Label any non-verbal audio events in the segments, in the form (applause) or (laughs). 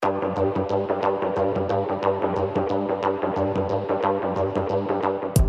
Thank you.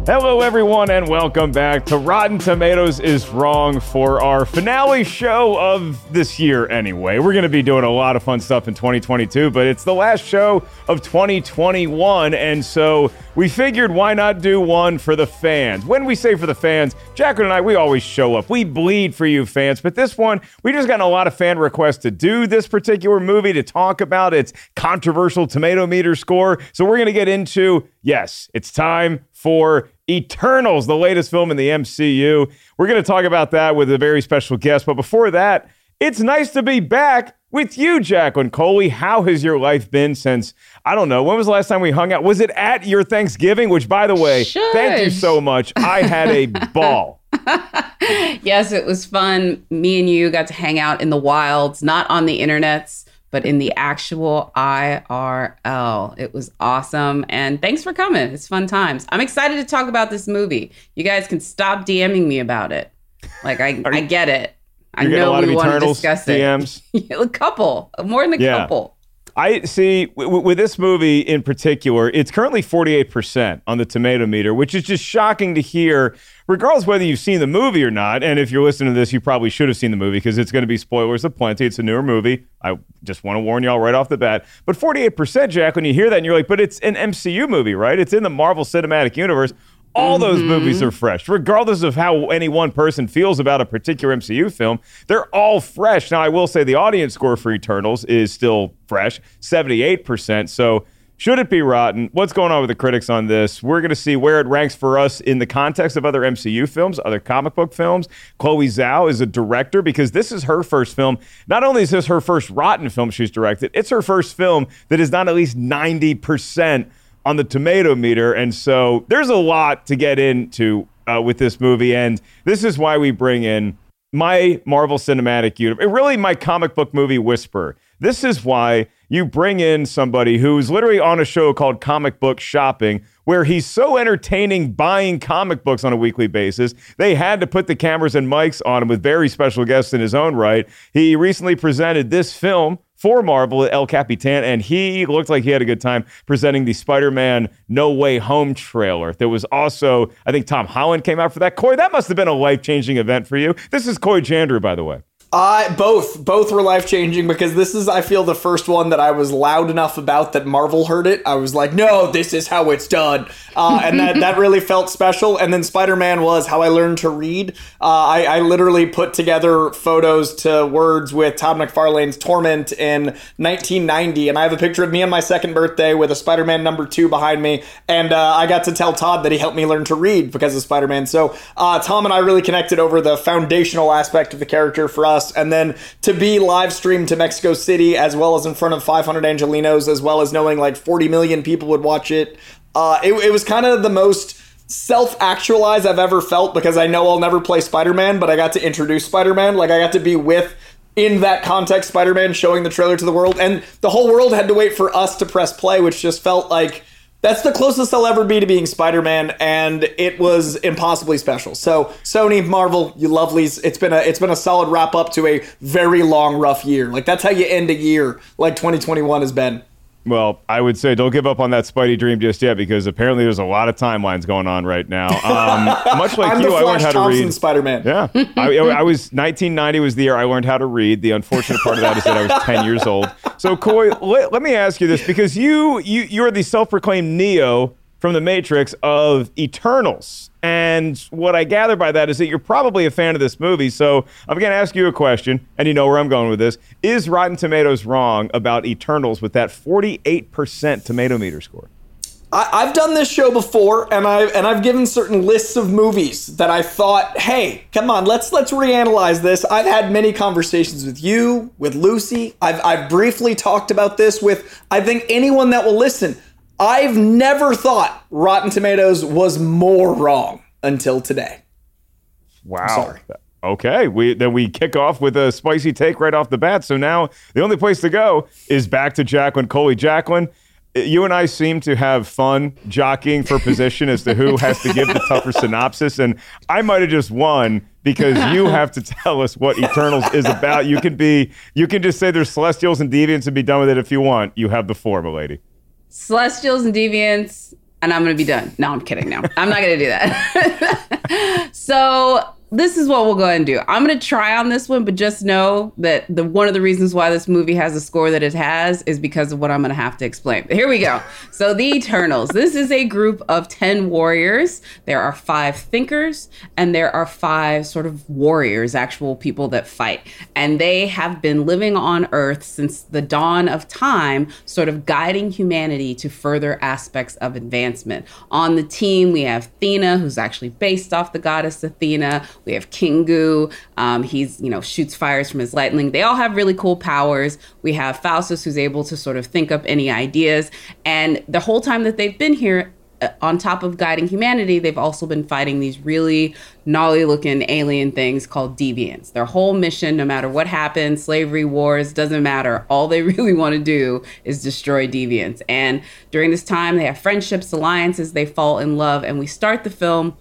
Hello, everyone, and welcome back to Rotten Tomatoes is Wrong for our finale show of this year, anyway. We're going to be doing a lot of fun stuff in 2022, but it's the last show of 2021, and so we figured why not do one for the fans? When we say for the fans, Jacqueline and I, we always show up. We bleed for you fans, but this one, we just got a lot of fan requests to do this particular movie, to talk about its controversial tomato meter score. So we're going to get into, yes, it's time for Eternals, the latest film in the MCU. We're going to talk about that with a very special guest. But before that, it's nice to be back with you, Jacqueline Coley. How has your life been since, I don't know, when was the last time we hung out? Was it at your Thanksgiving? Which, by the way, Shush. thank you so much. I had a (laughs) ball. yes, it was fun. Me and you got to hang out in the wilds, not on the internets, but in the actual IRL. It was awesome. And thanks for coming. It's fun times. I'm excited to talk about this movie. You guys can stop DMing me about it. Like, I, I get it. I know we want to discuss DMs. it. (laughs) a couple, more than a Yeah. couple. I see w- with this movie in particular, it's currently 48% on the tomato meter, which is just shocking to hear, regardless whether you've seen the movie or not. And if you're listening to this, you probably should have seen the movie because it's going to be spoilers aplenty. It's a newer movie. I just want to warn y'all right off the bat. But 48%, Jack, when you hear that and you're like, but it's an MCU movie, right? It's in the Marvel Cinematic Universe. All those mm-hmm. movies are fresh, regardless of how any one person feels about a particular MCU film. They're all fresh. Now, I will say the audience score for Eternals is still fresh, 78%. So, should it be rotten? What's going on with the critics on this? We're going to see where it ranks for us in the context of other MCU films, other comic book films. Chloe Zhao is a director because this is her first film. Not only is this her first rotten film she's directed, it's her first film that is not at least 90% on the tomato meter. And so there's a lot to get into uh, with this movie. And this is why we bring in my Marvel Cinematic Universe, really my comic book movie whisper. This is why you bring in somebody who's literally on a show called Comic Book Shopping, where he's so entertaining buying comic books on a weekly basis. They had to put the cameras and mics on him with very special guests in his own right. He recently presented this film for Marvel at El Capitan, and he looked like he had a good time presenting the Spider-Man No Way Home trailer. There was also, I think Tom Holland came out for that. Coy, that must have been a life-changing event for you. This is Coy Jandreau, by the way. Uh, both both were life changing because this is I feel the first one that I was loud enough about that Marvel heard it. I was like, no, this is how it's done, uh, and that that (laughs) really felt special. And then Spider Man was how I learned to read. Uh, I, I literally put together photos to words with Todd McFarlane's Torment in 1990, and I have a picture of me on my second birthday with a Spider Man number two behind me, and uh, I got to tell Todd that he helped me learn to read because of Spider Man. So uh, Tom and I really connected over the foundational aspect of the character for us and then to be live streamed to Mexico City as well as in front of 500 Angelinos, as well as knowing like 40 million people would watch it. Uh, it, it was kind of the most self-actualized I've ever felt because I know I'll never play Spider-Man, but I got to introduce Spider-Man. Like I got to be with in that context Spider-Man showing the trailer to the world, and the whole world had to wait for us to press play, which just felt like that's the closest I'll ever be to being Spider-Man, and it was impossibly special. So Sony, Marvel, you lovelies, it's been a it's been a solid wrap up to a very long, rough year. Like that's how you end a year, like 2021 has been. Well, I would say don't give up on that Spidey dream just yet because apparently there's a lot of timelines going on right now. Um, (laughs) much like you, I learned how to Thompson read. Spider-Man. Yeah, (laughs) I, I was 1990 was the year I learned how to read. The unfortunate part of that is that I was 10 years old. So, Coy, let, let me ask you this because you you you are the self-proclaimed Neo from the Matrix of Eternals, and what I gather by that is that you're probably a fan of this movie. So, I'm going to ask you a question, and you know where I'm going with this: Is Rotten Tomatoes wrong about Eternals with that 48% tomato meter score? I, I've done this show before, and I've and I've given certain lists of movies that I thought, hey, come on, let's let's reanalyze this. I've had many conversations with you, with Lucy. I've I've briefly talked about this with I think anyone that will listen. I've never thought Rotten Tomatoes was more wrong until today. Wow. sorry. Okay, we then we kick off with a spicy take right off the bat. So now the only place to go is back to Jacqueline Coley. Jacqueline, you and I seem to have fun jockeying for position as to who (laughs) has to give the tougher synopsis, and I might have just won because you (laughs) have to tell us what Eternals is about. You can be, you can just say there's Celestials and Deviants and be done with it if you want. You have the floor, lady. Celestials and Deviants, and I'm going to be done. No, I'm kidding. No, I'm not going to do that. (laughs) so this is what we'll go ahead and do. I'm going to try on this one, but just know that the one of the reasons why this movie has the score that it has is because of what I'm going to have to explain. But here we go. So the Eternals. This is a group of 10 warriors. There are 5 thinkers and there are 5 sort of warriors, actual people that fight. And they have been living on Earth since the dawn of time, sort of guiding humanity to further aspects of advancement. On the team, we have Athena, who's actually based off the goddess Athena. We have Kingo. Um, he's, you know, shoots fires from his lightning. They all have really cool powers. We have Phastos, who's able to sort of think up any ideas. And the whole time that they've been here, uh, on top of guiding humanity, they've also been fighting these really gnarly looking alien things called deviants. Their whole mission, no matter what happens, slavery, wars, doesn't matter. All they (laughs) really want to do is destroy deviants. And during this time, they have friendships, alliances, they fall in love. And we start the film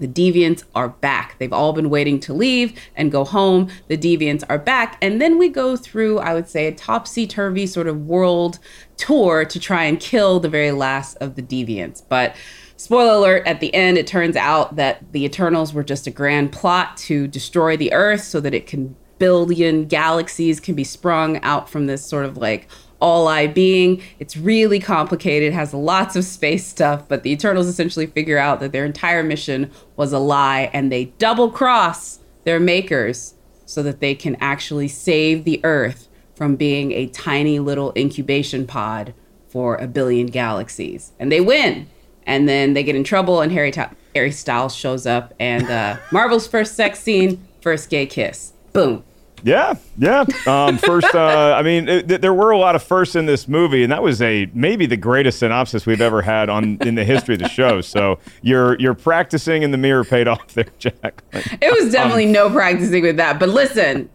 the deviants are back. They've all been waiting to leave and go home. The deviants are back. And then we go through, I would say, a topsy turvy sort of world tour to try and kill the very last of the deviants. But spoiler alert at the end, it turns out that the Eternals were just a grand plot to destroy the Earth so that it can billion galaxies can be sprung out from this sort of like all I being. It's really complicated, has lots of space stuff, but the Eternals essentially figure out that their entire mission was a lie and they double cross their makers so that they can actually save the Earth from being a tiny little incubation pod for a billion galaxies. And they win. And then they get in trouble, and Harry, Ta- Harry Styles shows up, and uh, (laughs) Marvel's first sex scene, first gay kiss. Boom. Yeah, yeah. Um, first, uh, (laughs) I mean, it, th- there were a lot of firsts in this movie, and that was a maybe the greatest synopsis we've ever had on in the history of the show. (laughs) So your your practicing in the mirror paid off there, (laughs) Jack. It was definitely no practicing with that. But listen,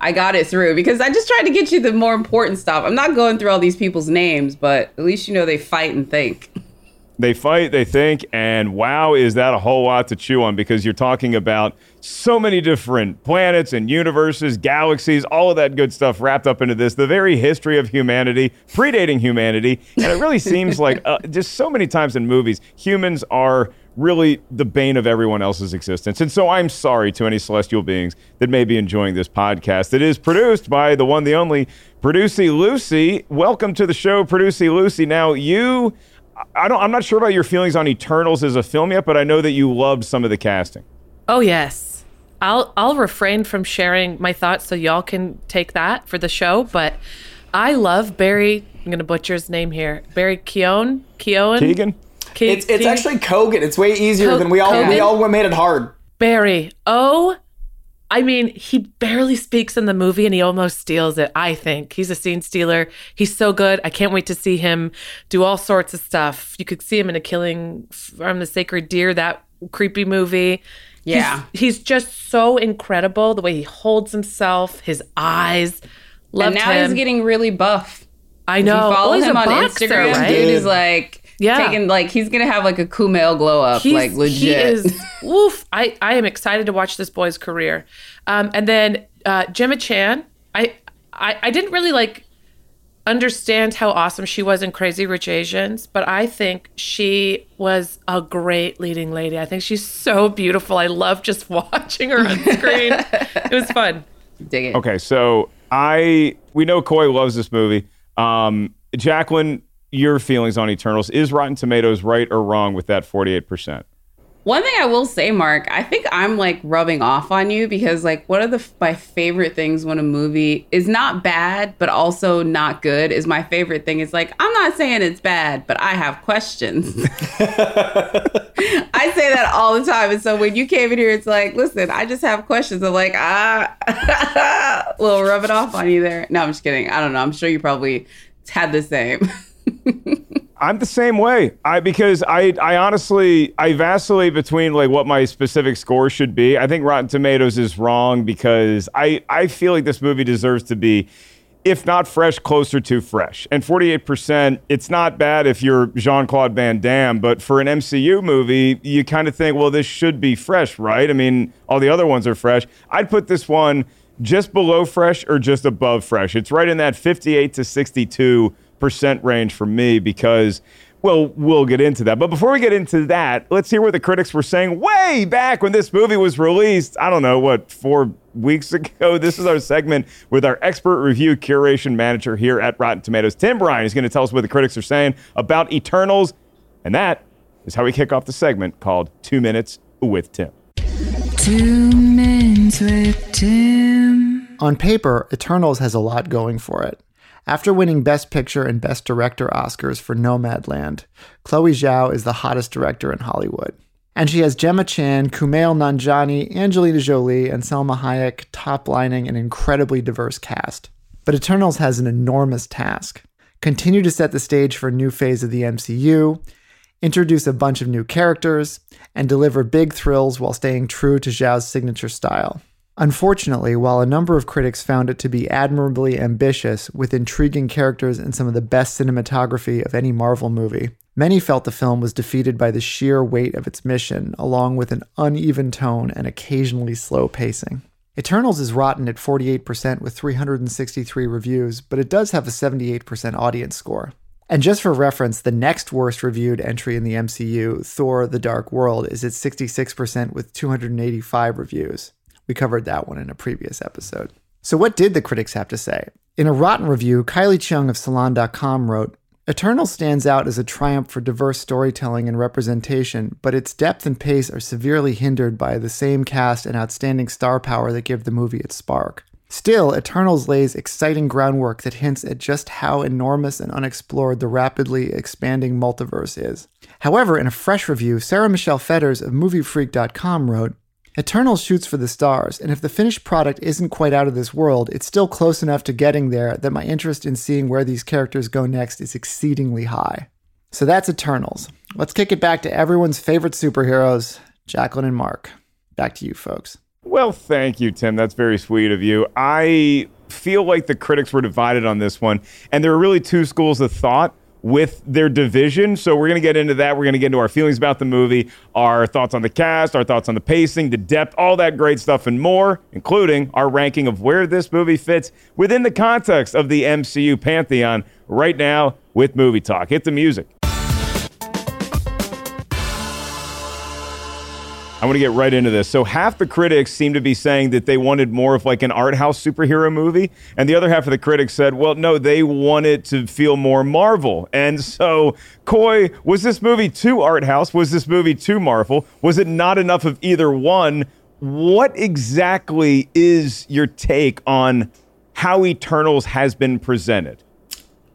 I got it through because I just tried to get you the more important stuff. I'm not going through all these people's names, but at least you know they fight and think. They fight, they think, and wow, is that a whole lot to chew on because you're talking about so many different planets and universes, galaxies, all of that good stuff wrapped up into this. The very history of humanity, predating humanity. And it really seems (laughs) like uh, just so many times in movies, humans are really the bane of everyone else's existence. And so I'm sorry to any celestial beings that may be enjoying this podcast. It is produced by the one, the only, Producey Lucy. Welcome to the show, Producey Lucy. Now, you. I don't. I'm not sure about your feelings on Eternals as a film yet, but I know that you loved some of the casting. Oh yes. I'll I'll refrain from sharing my thoughts so y'all can take that for the show, but I love Barry I'm gonna butcher his name here. Barry Keown? Keown? Keegan. Ke- It's it's Ke- actually Kogan. It's way easier Co- than we all we all made it hard. Barry. Oh I mean, he barely speaks in the movie and he almost steals it, I think. He's a scene stealer. He's so good. I can't wait to see him do all sorts of stuff. You could see him in a killing from the sacred deer, that creepy movie. Yeah. He's, he's just so incredible the way he holds himself, his eyes. Loved and now him. he's getting really buff. I know. follow Oh, him on boxer, Instagram, right? dude is like Yeah. taking like he's gonna have like a Kumail glow up, He's- like legit. He is (laughs) woof. I, I am excited to watch this boy's career. Um, and then uh, Gemma Chan, I, I I didn't really like understand how awesome she was in Crazy Rich Asians, but I think she was a great leading lady. I think she's so beautiful. I love just (laughs) watching her on screen. it was fun. Dig it. Okay, so I we know Coy loves this movie. Um, Jacqueline, your feelings on Eternals is Rotten Tomatoes right or wrong with that forty eight percent? One thing I will say, Mark, I think I'm like rubbing off on you because like one of the my favorite things when a movie is not bad but also not good is my favorite thing. It's like I'm not saying it's bad, but I have questions. (laughs) (laughs) I say that all the time, and so when you came in here, it's like, listen, I just have questions. I'm like, ah, we'll rub it off on you there. No, I'm just kidding. I don't know. I'm sure you probably had the same. (laughs) I'm the same way. I because I I honestly I vacillate between like what my specific score should be. I think Rotten Tomatoes is wrong because I I feel like this movie deserves to be if not fresh closer to fresh. And 48% it's not bad if you're Jean-Claude Van Damme, but for an MCU movie, you kind of think, well this should be fresh, right? I mean, all the other ones are fresh. I'd put this one just below fresh or just above fresh. It's right in that 58 to 62 percent range for me because well, we'll get into that. But before we get into that, let's hear what the critics were saying way back when this movie was released. I don't know, what, four weeks (laughs) ago? This is our segment with our expert review curation manager here at Rotten Tomatoes. Tim Bryan is going to tell us what the critics are saying about Eternals. And that is how we kick off the segment called Two Minutes with Tim. Two Minutes with Tim. On paper, Eternals has a lot going for it. After winning Best Picture and Best Director Oscars for Nomadland, Chloe Zhao is the hottest director in Hollywood. And she has Gemma Chan, Kumail Nanjiani, Angelina Jolie, and Salma Hayek top-lining an incredibly diverse cast. But Eternals has an enormous task. Continue to set the stage for a new phase of the MCU, introduce a bunch of new characters, and deliver big thrills while staying true to Zhao's signature style. Unfortunately, while a number of critics found it to be admirably ambitious, with intriguing characters and some of the best cinematography of any Marvel movie, many felt the film was defeated by the sheer weight of its mission, along with an uneven tone and occasionally slow pacing. Eternals is rotten at 48% with 363 reviews, but it does have a 78% audience score. And just for reference, the next worst reviewed entry in the MCU, Thor The Dark World, is at 66% with 285 reviews. We covered that one in a previous episode. So, what did the critics have to say? In a rotten review, Kylie Cheung of Salon.com wrote Eternal stands out as a triumph for diverse storytelling and representation, but its depth and pace are severely hindered by the same cast and outstanding star power that give the movie its spark. Still, Eternals lays exciting groundwork that hints at just how enormous and unexplored the rapidly expanding multiverse is. However, in a fresh review, Sara Michelle Fetters of MovieFreak.com wrote, Eternal shoots for the stars, and if the finished product isn't quite out of this world, it's still close enough to getting there that my interest in seeing where these characters go next is exceedingly high. So that's Eternals. Let's kick it back to everyone's favorite superheroes, Jacqueline and Mark. Back to you, folks. Well, thank you, Tim. That's very sweet of you. I feel like the critics were divided on this one, and there were really two schools of thought with their division. So we're going to get into that. We're going to get into our feelings about the movie, our thoughts on the cast, our thoughts on the pacing, the depth, all that great stuff and more, including our ranking of where this movie fits within the context of the MCU pantheon right now with Movie Talk. Hit the music. I want to get right into this. So half the critics seem to be saying that they wanted more of like an art house superhero movie, and the other half of the critics said, "Well, no, they wanted to feel more Marvel." And so, Coy, was this movie too art house? Was this movie too Marvel? Was it not enough of either one? What exactly is your take on how Eternals has been presented?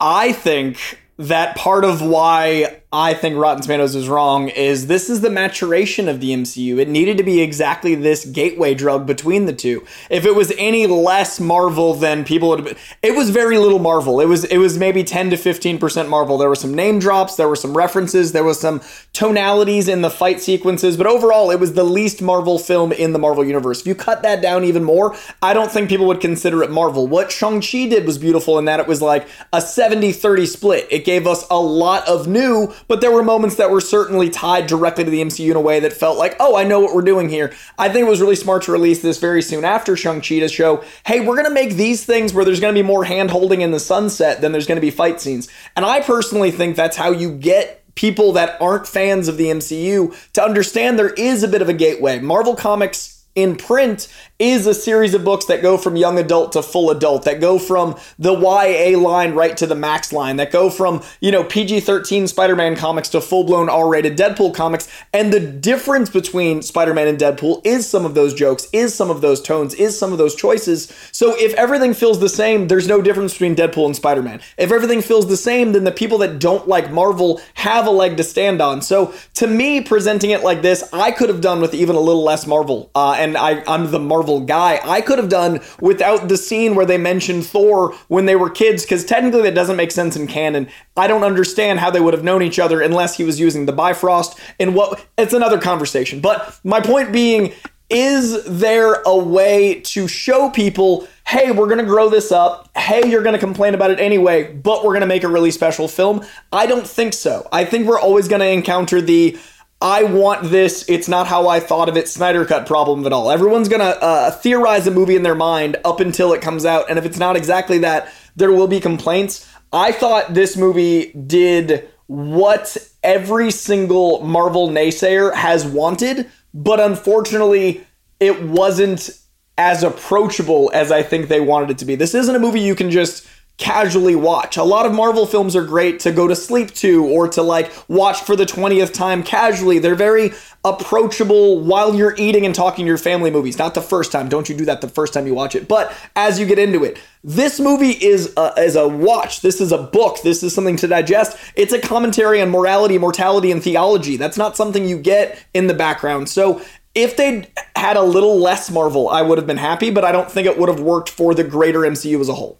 I think that part of why I think Rotten Tomatoes is wrong is this is the maturation of the MCU. It needed to be exactly this gateway drug between the two. If it was any less Marvel than people would have been, it was very little Marvel. It was it was maybe 10 to 15% Marvel. There were some name drops, there were some references, there was some tonalities in the fight sequences, but overall it was the least Marvel film in the Marvel universe. If you cut that down even more, I don't think people would consider it Marvel. What Shang-Chi did was beautiful in that it was like a 70-30 split. It It gave us a lot of new, but there were moments that were certainly tied directly to the MCU in a way that felt like, oh, I know what we're doing here. I think it was really smart to release this very soon after Shang-Chi to show, hey, we're going to make these things where there's going to be more hand holding in the sunset than there's going to be fight scenes. And I personally think that's how you get people that aren't fans of the MCU to understand there is a bit of a gateway. Marvel Comics in print is a series of books that go from young adult to full adult, that go from the YA line right to the Max line, that go from, you know, PG 13 Spider Man comics to full blown R rated Deadpool comics. And the difference between Spider Man and Deadpool is some of those jokes, is some of those tones, is some of those choices. So if everything feels the same, there's no difference between Deadpool and Spider Man. If everything feels the same, then the people that don't like Marvel have a leg to stand on. So to me, presenting it like this, I could have done with even a little less Marvel. Uh, and I, I'm the Marvel guy. I could have done without the scene where they mentioned Thor when they were kids, because technically that doesn't make sense in canon. I don't understand how they would have known each other unless he was using the Bifrost. And what it's another conversation. But my point being, is there a way to show people, hey, we're going to grow this up. Hey, you're going to complain about it anyway, but we're going to make a really special film? I don't think so. I think we're always going to encounter the I want this. It's not how I thought of it. Snyder Cut problem at all. Everyone's gonna uh, theorize a movie in their mind up until it comes out, and if it's not exactly that, there will be complaints. I thought this movie did what every single Marvel naysayer has wanted, but unfortunately, it wasn't as approachable as I think they wanted it to be. This isn't a movie you can just casually watch. A lot of Marvel films are great to go to sleep to or to like watch for the 20th time casually. They're very approachable while you're eating and talking to your family movies. Not the first time. Don't you do that the first time you watch it, but as you get into it. This movie is a, is a watch. This is a book. This is something to digest. It's a commentary on morality, mortality, and theology. That's not something you get in the background. So if they'd had a little less Marvel, I would have been happy, but I don't think it would have worked for the greater MCU as a whole.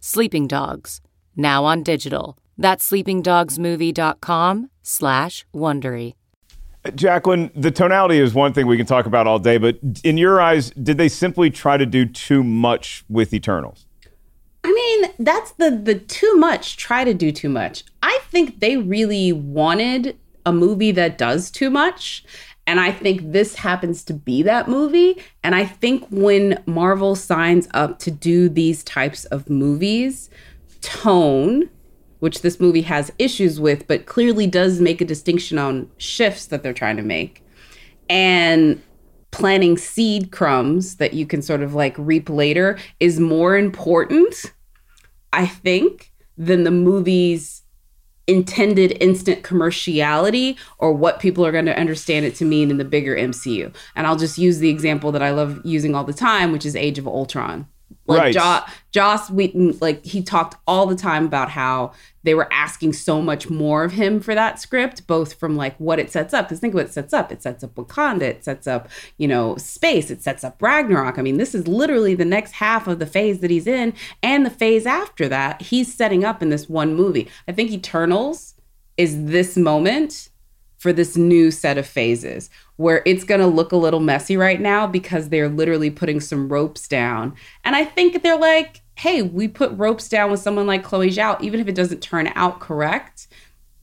Sleeping Dogs, now on digital. That's sleepingdogsmovie.com slash Wondery. Jacqueline, the tonality is one thing we can talk about all day, but in your eyes, did they simply try to do too much with Eternals? I mean, that's the the too much, try to do too much. I think they really wanted a movie that does too much. And I think this happens to be that movie. And I think when Marvel signs up to do these types of movies, tone, which this movie has issues with, but clearly does make a distinction on shifts that they're trying to make, and planting seed crumbs that you can sort of like reap later is more important, I think, than the movie's intended instant commerciality or what people are going to understand it to mean in the bigger MCU. And I'll just use the example that I love using all the time, which is Age of Ultron. Like Right. jo- Joss Whedon, like he talked all the time about how they were asking so much more of him for that script, both from like what it sets up. Because think of what it sets up. It sets up Wakanda. It sets up, you know, space. It sets up Ragnarok. I mean, this is literally the next half of the phase that he's in, and the phase after that. He's setting up in this one movie. I think Eternals is this moment for this new set of phases where it's going to look a little messy right now because they're literally putting some ropes down. And I think they're like, hey, we put ropes down with someone like Chloe Zhao, even if it doesn't turn out correct,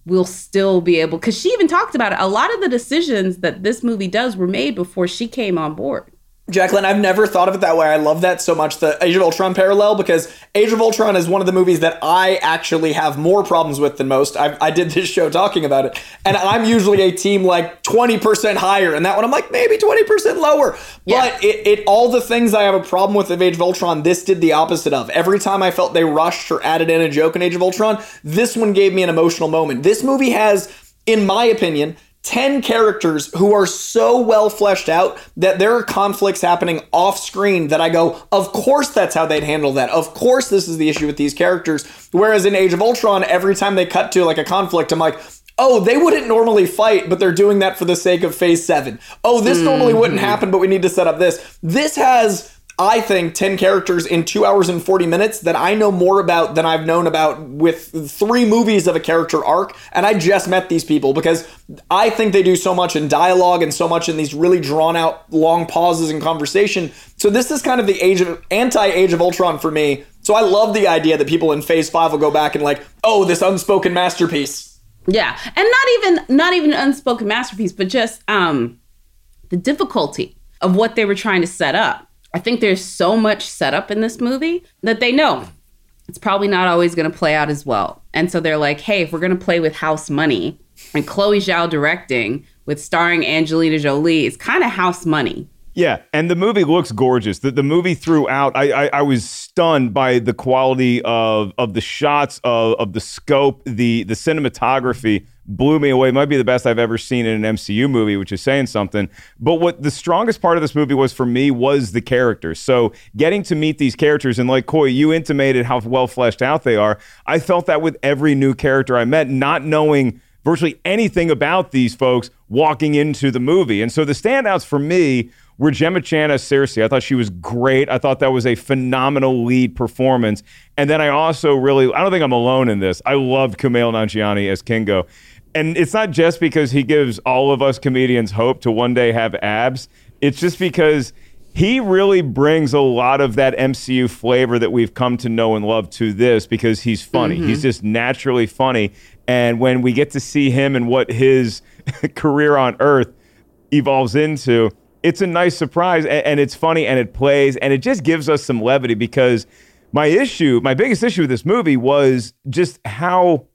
we'll still be able, because she even talked about it. A lot of the decisions that this movie does were made before she came on board. Jacqueline, I've never thought of it that way. I love that so much, the Age of Ultron parallel, because Age of Ultron is one of the movies that I actually have more problems with than most. I, I did this show talking about it, and I'm usually a team like 20% higher, and that one I'm like maybe 20% lower. Yeah. But it, it all the things I have a problem with of Age of Ultron, this did the opposite of. Every time I felt they rushed or added in a joke in Age of Ultron, this one gave me an emotional moment. This movie has, in my opinion, 10 characters who are so well fleshed out that there are conflicts happening off screen that I go, of course that's how they'd handle that. Of course this is the issue with these characters. Whereas in Age of Ultron, every time they cut to like a conflict, I'm like, oh, they wouldn't normally fight, but they're doing that for the sake of phase seven. Oh, this normally hmm. wouldn't happen, but we need to set up this. This has. I think 10 characters in two hours and 40 minutes that I know more about than I've known about with three movies of a character arc. And I just met these people because I think they do so much in dialogue and so much in these really drawn out long pauses in conversation. So this is kind of the age of anti Age of Ultron for me. So I love the idea that people in phase five will go back and like, oh, this unspoken masterpiece. Yeah, and not even not even unspoken masterpiece, but just um the difficulty of what they were trying to set up. I think there's so much setup in this movie that they know it's probably not always going to play out as well. And so they're like, hey, if we're going to play with house money and Chloe Zhao directing with starring Angelina Jolie, it's kind of house money. Yeah, and the movie looks gorgeous. The, the movie throughout, I, I I was stunned by the quality of of the shots, of, of the scope, the the cinematography blew me away. Might be the best I've ever seen in an MCU movie, which is saying something. But what the strongest part of this movie was for me was the characters. So getting to meet these characters, and like Coy, you intimated how well fleshed out they are. I felt that with every new character I met, not knowing virtually anything about these folks walking into the movie. And so the standouts for me were Gemma Chan as Sersi. I thought she was great. I thought that was a phenomenal lead performance. And then I also really, I don't think I'm alone in this. I loved Kumail Nanjiani as Kingo. And it's not just because he gives all of us comedians hope to one day have abs. It's just because he really brings a lot of that MCU flavor that we've come to know and love to this because he's funny. He's mm-hmm. just naturally funny. And when we get to see him and what his (laughs) career on Earth evolves into, it's a nice surprise and, and it's funny and it plays and it just gives us some levity because my issue, my biggest issue with this movie was just how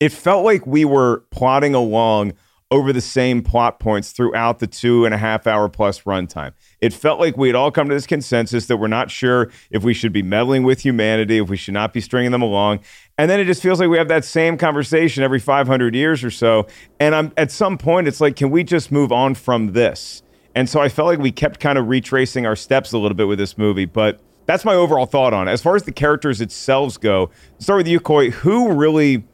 it felt like we were plodding along over the same plot points throughout the two and a half hour plus runtime. It felt like we had all come to this consensus that we're not sure if we should be meddling with humanity, if we should not be stringing them along. And then it just feels like we have that same conversation every 500 years or so. And I'm, at some point, it's like, can we just move on from this? And so I felt like we kept kind of retracing our steps a little bit with this movie. But that's my overall thought on it. As far as the characters itself go, start with you, Coy. Who really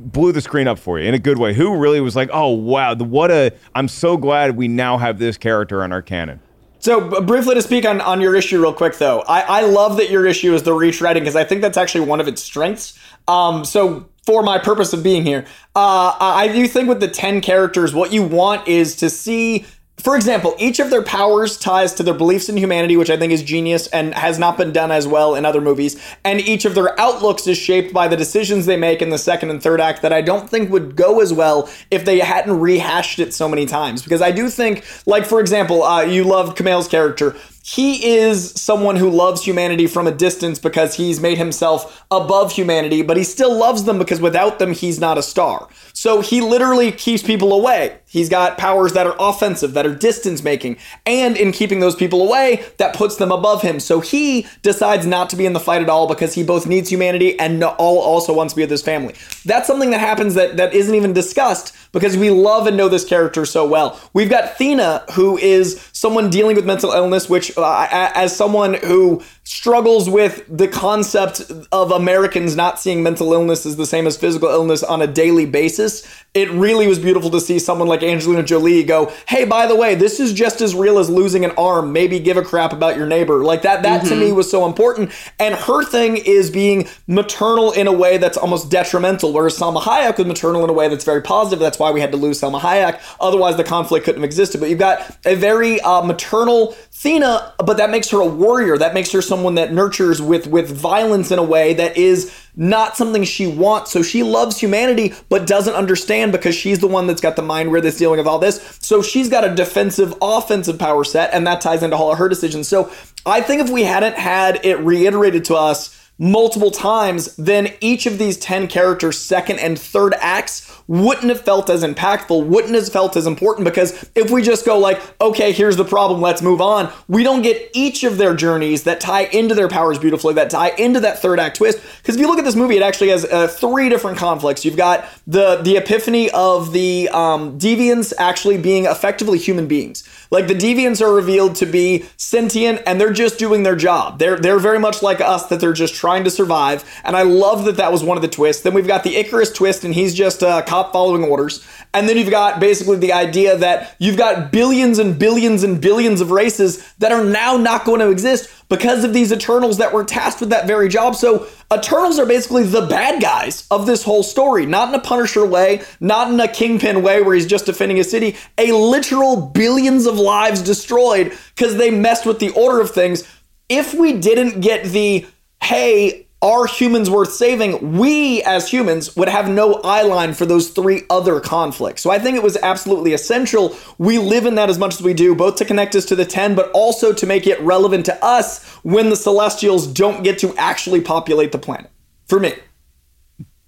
blew the screen up for you in a good way? Who really was like, oh wow, what a! I'm so glad we now have this character on our canon. So briefly to speak on, on your issue real quick though, I, I love that your issue is the retreading because I think that's actually one of its strengths. Um, so for my purpose of being here, uh, I do think with the 10 characters, what you want is to see for example, each of their powers ties to their beliefs in humanity, which I think is genius and has not been done as well in other movies. And each of their outlooks is shaped by the decisions they make in the second and third act that I don't think would go as well if they hadn't rehashed it so many times. Because I do think, like, for example, uh, you loved Kumail's character he is someone who loves humanity from a distance because he's made himself above humanity, but he still loves them because without them, he's not a star. So he literally keeps people away. He's got powers that are offensive, that are distance making, and in keeping those people away, that puts them above him. So he decides not to be in the fight at all because he both needs humanity and all also wants to be with his family. That's something that happens that, that isn't even discussed because we love and know this character so well. We've got Thena, who is someone dealing with mental illness, which, Uh, as someone who struggles with the concept of Americans not seeing mental illness as the same as physical illness on a daily basis, it really was beautiful to see someone like Angelina Jolie go, "Hey, by the way, this is just as real as losing an arm. Maybe give a crap about your neighbor." Like that that to me was so important. And her thing is being maternal in a way that's almost detrimental, whereas Salma Hayek was maternal in a way that's very positive. That's why we had to lose Salma Hayek. Otherwise, the conflict couldn't have existed. But you've got a very uh, maternal Thena, but that makes her a warrior. That makes her someone that nurtures with with violence in a way that is not something she wants. So she loves humanity, but doesn't understand because she's the one that's got the mind where that's dealing with all this. So she's got a defensive, offensive power set, and that ties into all of her decisions. So I think if we hadn't had it reiterated to us multiple times, then each of these 10 characters' second and third acts wouldn't have felt as impactful, wouldn't have felt as important because if we just go like, okay, here's the problem, let's move on, we don't get each of their journeys that tie into their powers beautifully, that tie into that third act twist. Because if you look at this movie, it actually has uh, three different conflicts. You've got the the epiphany of the um, deviants actually being effectively human beings. Like the deviants are revealed to be sentient and they're just doing their job. They're they're very much like us that they're just trying to survive. And I love that that was one of the twists. Then we've got the Ikaris twist and he's just a cop following orders. And then you've got basically the idea that you've got billions and billions and billions of races that are now not going to exist because of these Eternals that were tasked with that very job. So Eternals are basically the bad guys of this whole story, not in a Punisher way, not in a Kingpin way where he's just defending a city, a literal billions of lives destroyed because they messed with the order of things. If we didn't get the, hey, are humans worth saving? We as humans would have no eye line for those three other conflicts. So I think it was absolutely essential. We live in that as much as we do, both to connect us to the 10, but also to make it relevant to us when the Celestials don't get to actually populate the planet. For me.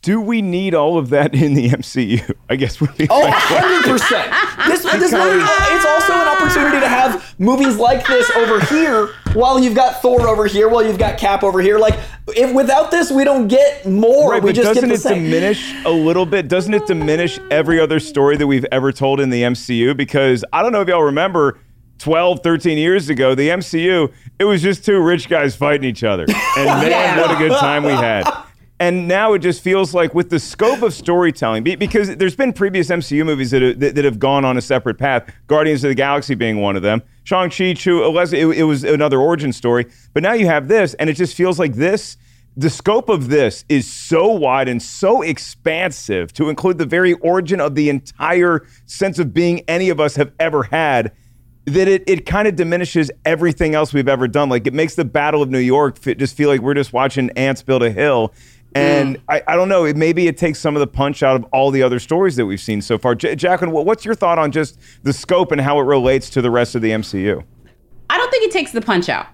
Do we need all of that in the MCU? I guess would be Oh, 100%. This, this movie, it's also an opportunity to have movies like this over here while you've got Thor over here, while you've got Cap over here. Like, if without this, we don't get more. Right, we but just doesn't get the it same. diminish a little bit? Doesn't it diminish every other story that we've ever told in the MCU? Because I don't know if y'all remember 12, 13 years ago, the MCU, it was just two rich guys fighting each other. And (laughs) man, Yeah. what a good time we had. And now it just feels like with the scope of storytelling, because there's been previous MCU movies that have, that, have gone on a separate path, Guardians of the Galaxy being one of them, Shang-Chi, Chu, it, it was another origin story. But now you have this, and it just feels like this the scope of this is so wide and so expansive to include the very origin of the entire sense of being any of us have ever had that it, it kind of diminishes everything else we've ever done. Like it makes the Battle of New York fit, just feel like we're just watching ants build a hill. And mm. I, I don't know, it, maybe it takes some of the punch out of all the other stories that we've seen so far. J- Jacqueline, what's your thought on just the scope and how it relates to the rest of the MCU? I don't think it takes the punch out.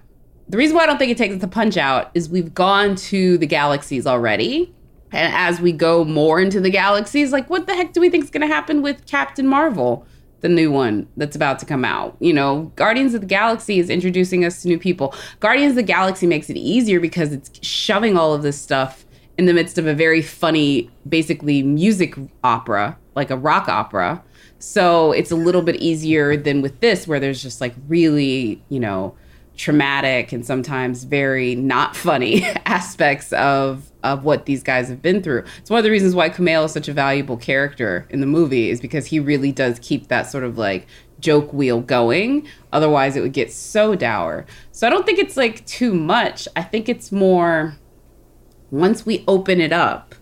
The reason why I don't think it takes the punch out is we've gone to the galaxies already. And as we go more into the galaxies, like what the heck do we think is going to happen with Captain Marvel, the new one that's about to come out? You know, Guardians of the Galaxy is introducing us to new people. Guardians of the Galaxy makes it easier because it's shoving all of this stuff in the midst of a very funny, basically music opera, like a rock opera. So it's a little bit easier than with this, where there's just like really, you know, traumatic and sometimes very not funny (laughs) aspects of of what these guys have been through. It's one of the reasons why Kumail is such a valuable character in the movie is because he really does keep that sort of like joke wheel going. Otherwise, it would get so dour. So I don't think it's like too much. I think it's more once we open it up,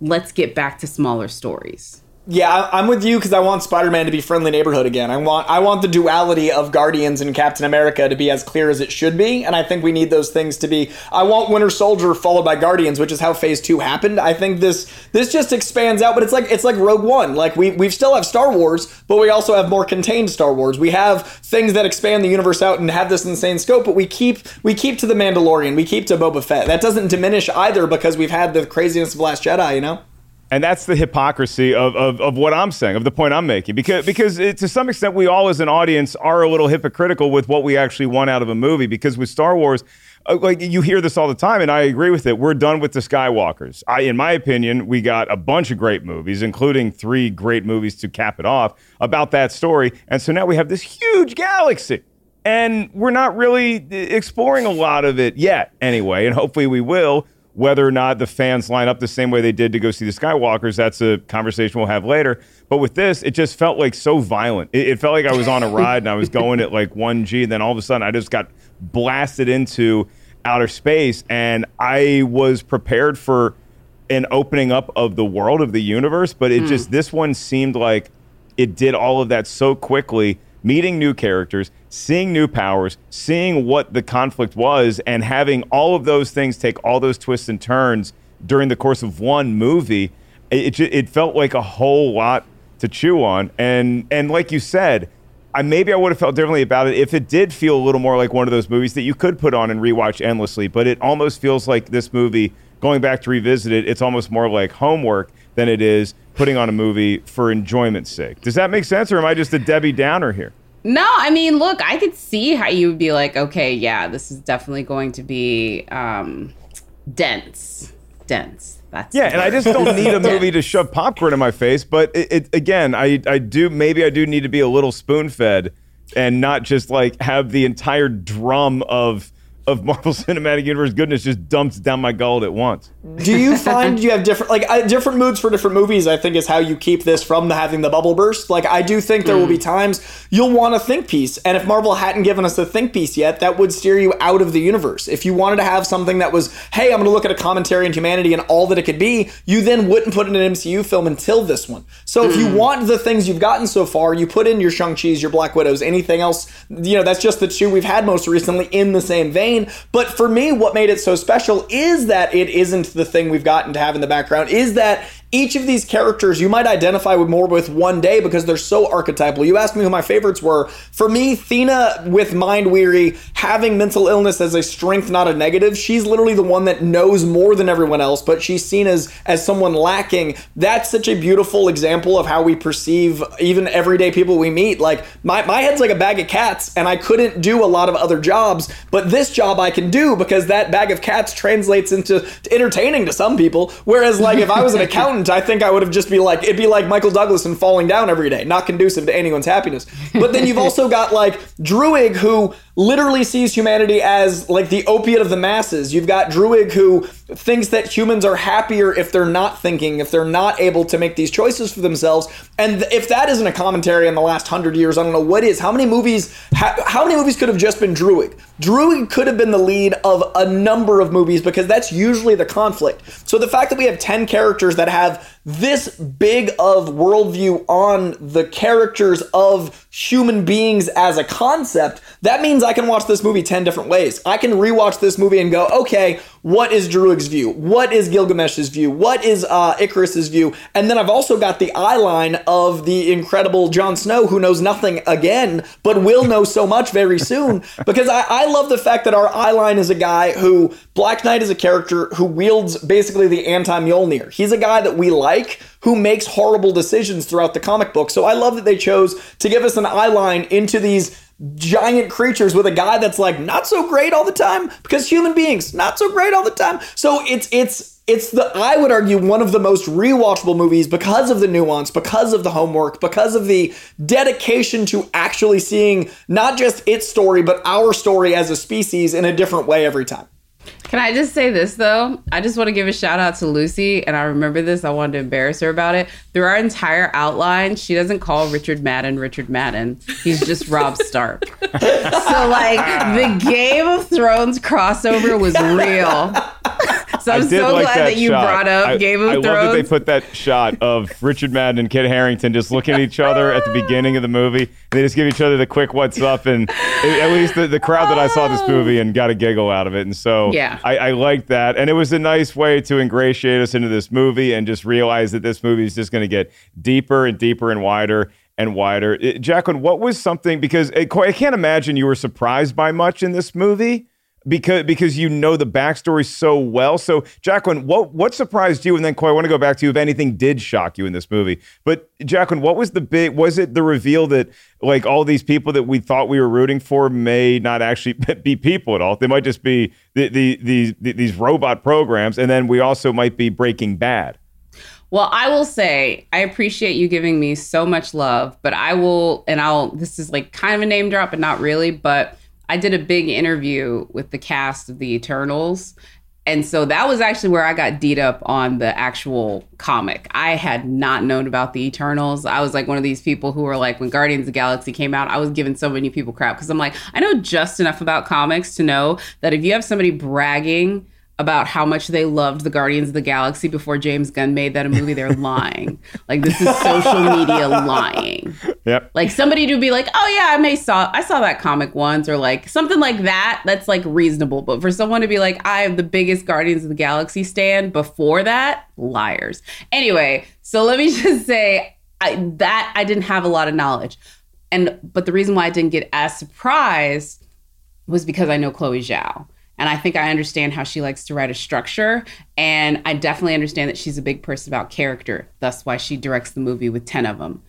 let's get back to smaller stories. Yeah, I'm with you because I want Spider-Man to be friendly neighborhood again. I want I want the duality of Guardians and Captain America to be as clear as it should be, and I think we need those things to be. I want Winter Soldier followed by Guardians, which is how Phase Two happened. I think this this just expands out, but it's like it's like Rogue One. Like we we still have Star Wars, but we also have more contained Star Wars. We have things that expand the universe out and have this insane scope, but we keep we keep to the Mandalorian, we keep to Boba Fett. That doesn't diminish either because we've had the craziness of Last Jedi. You know. And that's the hypocrisy of, of, of what I'm saying, of the point I'm making. Because because it, to some extent, we all as an audience are a little hypocritical with what we actually want out of a movie. Because with Star Wars, uh, like you hear this all the time, and I agree with it. We're done with the Skywalkers. I, in my opinion, we got a bunch of great movies, including three great movies to cap it off about that story. And so now we have this huge galaxy. And we're not really exploring a lot of it yet, anyway. And hopefully we will. Whether or not the fans line up the same way they did to go see the Skywalkers, that's a conversation we'll have later. But with this, it just felt like so violent. It, it felt like I was on a (laughs) ride and I was going at like 1G. And then all of a sudden, I just got blasted into outer space. And I was prepared for an opening up of the world of the universe. But it hmm. just, this one seemed like it did all of that so quickly meeting new characters, seeing new powers, seeing what the conflict was, and having all of those things take all those twists and turns during the course of one movie. It, it, it felt like a whole lot to chew on. And, and like you said, I maybe I would have felt differently about it if it did feel a little more like one of those movies that you could put on and rewatch endlessly. But it almost feels like this movie, going back to revisit it, it's almost more like homework than it is putting on a movie for enjoyment's sake. Does that make sense, or am I just a Debbie Downer here? No, I mean, look, I could see how you would be like, okay, yeah, this is definitely going to be um, dense, dense. That's Yeah, and I just don't (laughs) need a movie to shove popcorn in my face. But it, it, again, I, I do maybe I do need to be a little spoon fed and not just like have the entire drum of of Marvel (laughs) Cinematic Universe goodness just dumps down my gullet at once. Do you (laughs) find you have different like uh, different moods for different movies? I think is how you keep this from the, having the bubble burst. Like I do think there will be times you'll want a think piece, and if Marvel hadn't given us a think piece yet, that would steer you out of the universe. If you wanted to have something that was, hey, I'm going to look at a commentary on humanity and all that it could be, you then wouldn't put in an MCU film until this one. So if you want the things you've gotten so far, you put in your Shang Chi's, your Black Widows, anything else. You know, that's just the two we've had most recently in the same vein. But for me, what made it so special is that it isn't the thing we've gotten to have in the background. Is that each of these characters you might identify with more with one day because they're so archetypal. You asked me who my favorites were. For me, Thena with Mahd Wy'ry, having mental illness as a strength, not a negative. She's literally the one that knows more than everyone else, but she's seen as as someone lacking. That's such a beautiful example of how we perceive even everyday people we meet. Like my, my head's like a bag of cats, and I couldn't do a lot of other jobs, but this job I can do because that bag of cats translates into entertaining to some people. Whereas like if I was an accountant, (laughs) I think I would have just be like it'd be like Michael Douglas and falling down every day, not conducive to anyone's happiness. But then you've also got like Druig who literally sees humanity as like the opiate of the masses. You've got Druig who thinks that humans are happier if they're not thinking, if they're not able to make these choices for themselves. And if that isn't a commentary in the last hundred years, I don't know what is. How many movies? Ha- how many movies could have just been Druig? Druig could have been the lead of a number of movies because that's usually the conflict. So the fact that we have ten characters that have this big of worldview on the characters of human beings as a concept, that means I can watch this movie 10 different ways. I can rewatch this movie and go, okay, what is Druig's view? What is Gilgamesh's view? What is uh, Ikaris's view? And then I've also got the eye line of the incredible Jon Snow, who knows nothing again, but will know so much very soon. (laughs) Because I, I love the fact that our eye line is a guy who, Black Knight is a character who wields basically the anti Mjolnir. He's a guy that we like who makes horrible decisions throughout the comic book. So I love that they chose to give us an eye line into these giant creatures with a guy that's like not so great all the time because human beings not so great all the time. So it's it's it's the I would argue one of the most rewatchable movies because of the nuance, because of the homework, because of the dedication to actually seeing not just its story but our story as a species in a different way every time. Can I just say this though? I just want to give a shout out to Lucy, and I remember this. I wanted to embarrass her about it. Through our entire outline, she doesn't call Richard Madden Richard Madden. He's just Robb Stark. (laughs) so like the Game of Thrones crossover was real. So I'm so like glad that, that, you shot. brought up I, Game of I Thrones. love that they put that shot of Richard Madden and Kit Harington just looking at each other at the beginning of the movie. They just give each other the quick "What's up?" and at least the, the crowd that I saw this oh. movie and got a giggle out of it. And so Yeah. I, I liked that, and it was a nice way to ingratiate us into this movie and just realize that this movie is just going to get deeper and deeper and wider and wider. It- Jacqueline, what was something because I I can't imagine you were surprised by much in this movie because because you know the backstory so well. So, Jacqueline, what what surprised you? And then, Coy, I want to go back to you if anything did shock you in this movie. But Jacqueline, what was the big? Was it the reveal that like all these people that we thought we were rooting for may not actually (laughs) be people at all? They might just be the, the, the, the these robot programs, and then we also might be Breaking Bad. Well, I will say I appreciate you giving me so much love, but I will, and I'll. This is like kind of a name drop, but not really. But I did a big interview with the cast of the Eternals, and so that was actually where I got deed up on the actual comic. I had not known about the Eternals. I was like one of these people who were like, when Guardians of the Galaxy came out, I was giving so many people crap because I'm like, I know just enough about comics to know that if you have somebody bragging about how much they loved the Guardians of the Galaxy before James Gunn made that a movie, they're (laughs) lying. Like this is social media lying. Yep. Like somebody to be like, "Oh yeah, I may saw I saw that comic once," or like something like that. That's like reasonable. But for someone to be like, "I am the biggest Guardians of the Galaxy stand," before that, liars. Anyway, so let me (laughs) just say I, that I didn't have a lot of knowledge, and but the reason why I didn't get as surprised was because I know Chloe Zhao. And I think I understand how she likes to write a structure. And I definitely understand that she's a big person about character. That's why she directs the movie with 10 of them.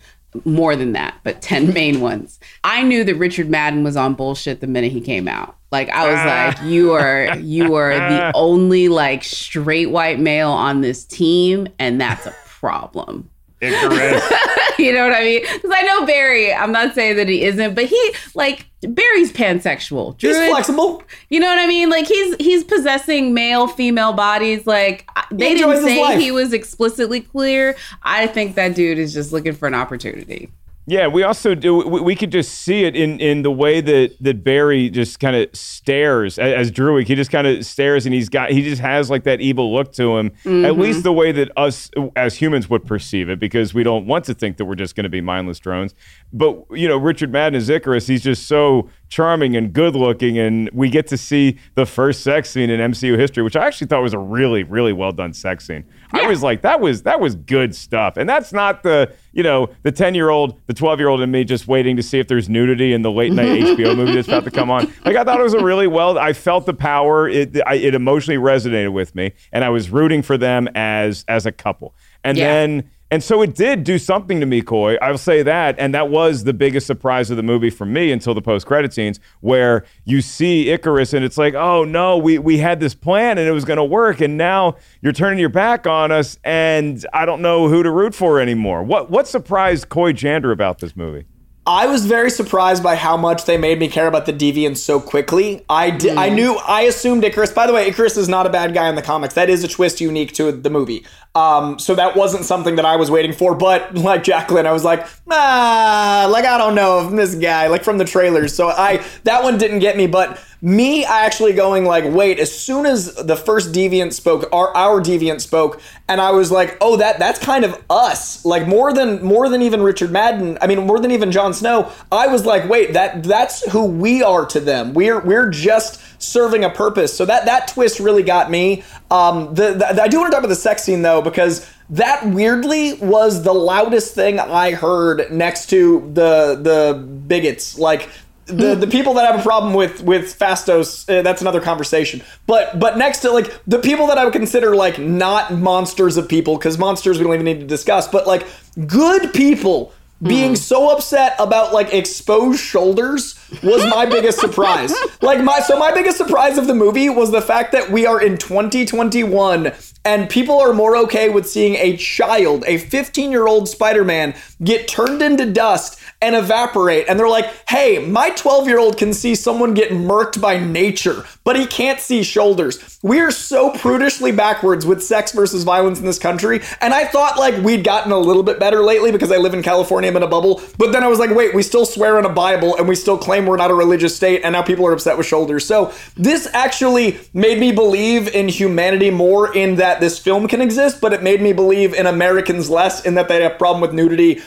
More than that, but 10 (laughs) main ones. I knew that Richard Madden was on bullshit the minute he came out. Like I was ah. like, you are you (laughs) are the ah. only like straight white male on this team, and that's a problem. Ikaris. (laughs) you know what I mean? Because I know Barry. I'm not saying that he isn't, but he like Barry's pansexual. He's flexible. You know what I mean? Like he's he's possessing male female bodies. Like they didn't say he was explicitly clear. I think that dude is just looking for an opportunity. Yeah, we also do. We, we could just see it in in the way that that Barry just kind of stares as, as Druig. He just kind of stares, and he's got he just has like that evil look to him. At mm-hmm. least the way that us as humans would perceive it, because we don't want to think that we're just going to be mindless drones. But you know, Richard Madden as Ikaris, he's just so charming and good looking, and we get to see the first sex scene in MCU history, which I actually thought was a really really well done sex scene. I was like, that was that was good stuff, and that's not the you know the ten year old, the twelve year old in me just waiting to see if there's nudity in the late night (laughs) HBO movie that's about to come on. Like I thought it was a really well. I felt the power. It I, it emotionally resonated with me, and I was rooting for them as as a couple. And Yeah. then and so it did do something to me, Coy. I'll say that. And that was the biggest surprise of the movie for me until the post credit scenes where you see Ikaris and it's like, oh no, we, we had this plan and it was going to work. And now you're turning your back on us and I don't know who to root for anymore. What, what surprised Coy Jandreau about this movie? I was very surprised by how much they made me care about the deviants so quickly. I di- I knew I assumed Ikaris. By the way, Ikaris is not a bad guy in the comics. That is a twist unique to the movie. Um, so that wasn't something that I was waiting for. But like Jacqueline, I was like, ah, like I don't know if this guy, like from the trailers. So I that one didn't get me. But me actually going like, wait, as soon as the first deviant spoke, our our deviant spoke, and I was like, oh, that that's kind of us. Like more than more than even Richard Madden. I mean, more than even Jon Snow. I was like, wait, that that's who we are to them. We're we're just serving a purpose. So that that twist really got me. Um, the, the I do want to talk about the sex scene though because that weirdly was the loudest thing I heard next to the the bigots. Like the the people that have a problem with with Phastos, uh, that's another conversation. But but next to like the people that I would consider like not monsters of people, because monsters we don't even need to discuss, but like good people being so upset about like exposed shoulders was my (laughs) biggest surprise. Like my so my biggest surprise of the movie was the fact that we are in 2021 and people are more okay with seeing a child, a 15-year-old Spider-Man get turned into dust and evaporate and they're like, "Hey, my 12-year-old can see someone get murked by nature, but he can't see shoulders." We are so prudishly backwards with sex versus violence in this country, and I thought like we'd gotten a little bit better lately because I live in California, I'm in a bubble. But then I was like, "Wait, we still swear in a Bible and we still claim we're not a religious state, and now people are upset with shoulders." So, this actually made me believe in humanity more in that this film can exist, but it made me believe in Americans less in that they have a problem with nudity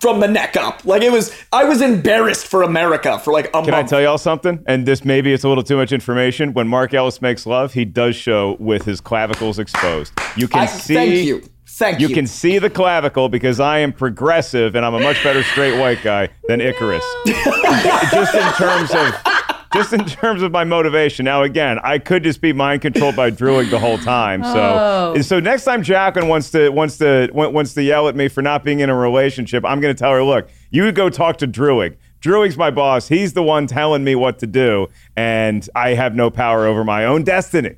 from the neck up. Like it was I was embarrassed for America for like a month. Can I tell y'all something? And this maybe it's a little too much information. When Mark Ellis makes love, he does show with his clavicles exposed. You can I- see. thank you. Thank you. You can see the clavicle because I am progressive and I'm a much better straight white guy than Ikaris. (laughs) just in terms of just in terms of my motivation. Now again, I could just be mind controlled by Druig the whole time. So Oh. so next time Jacqueline wants to wants to wants to yell at me for not being in a relationship, I'm going to tell her, look, you go talk to Druig. Druig's my boss. He's the one telling me what to do, and I have no power over my own destiny.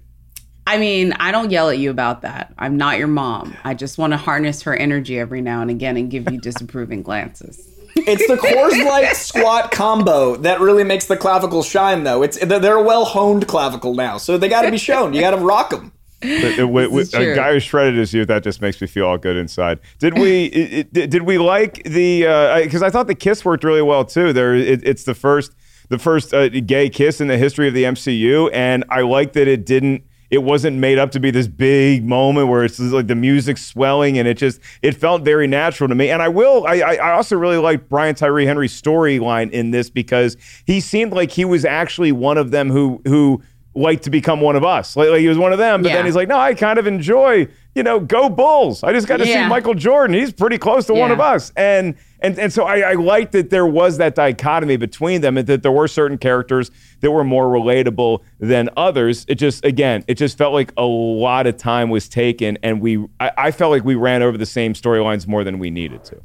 I mean, I don't yell at you about that. I'm not your mom. I just want to harness her energy every now and again and give you disapproving glances. It's the Coors Light (laughs) squat combo that really makes the clavicle shine, though. It's they're they're a well honed clavicle now, so they got to be shown. You got to rock them. But, uh, with, with a guy who shredded his youth, that just makes me feel all good inside. Did we? it, it- did we like the? Because I thought the kiss worked really well too. There, it, it's the first, the first uh, gay kiss in the history of the MCU, and I like that it didn't. It wasn't made up to be this big moment where it's like the music swelling and it just it felt very natural to me. And I will I I also really liked Brian Tyree Henry's storyline in this because he seemed like he was actually one of them who who like to become one of us. Like, like he was one of them, but Yeah. then he's like, no, I kind of enjoy, you know, go Bulls. I just got to Yeah. see Michael Jordan. He's pretty close to one of us. And and and so I, I liked that there was that dichotomy between them, and that there were certain characters that were more relatable than others. It just again, it just felt like a lot of time was taken, and we I, I felt like we ran over the same storylines more than we needed to.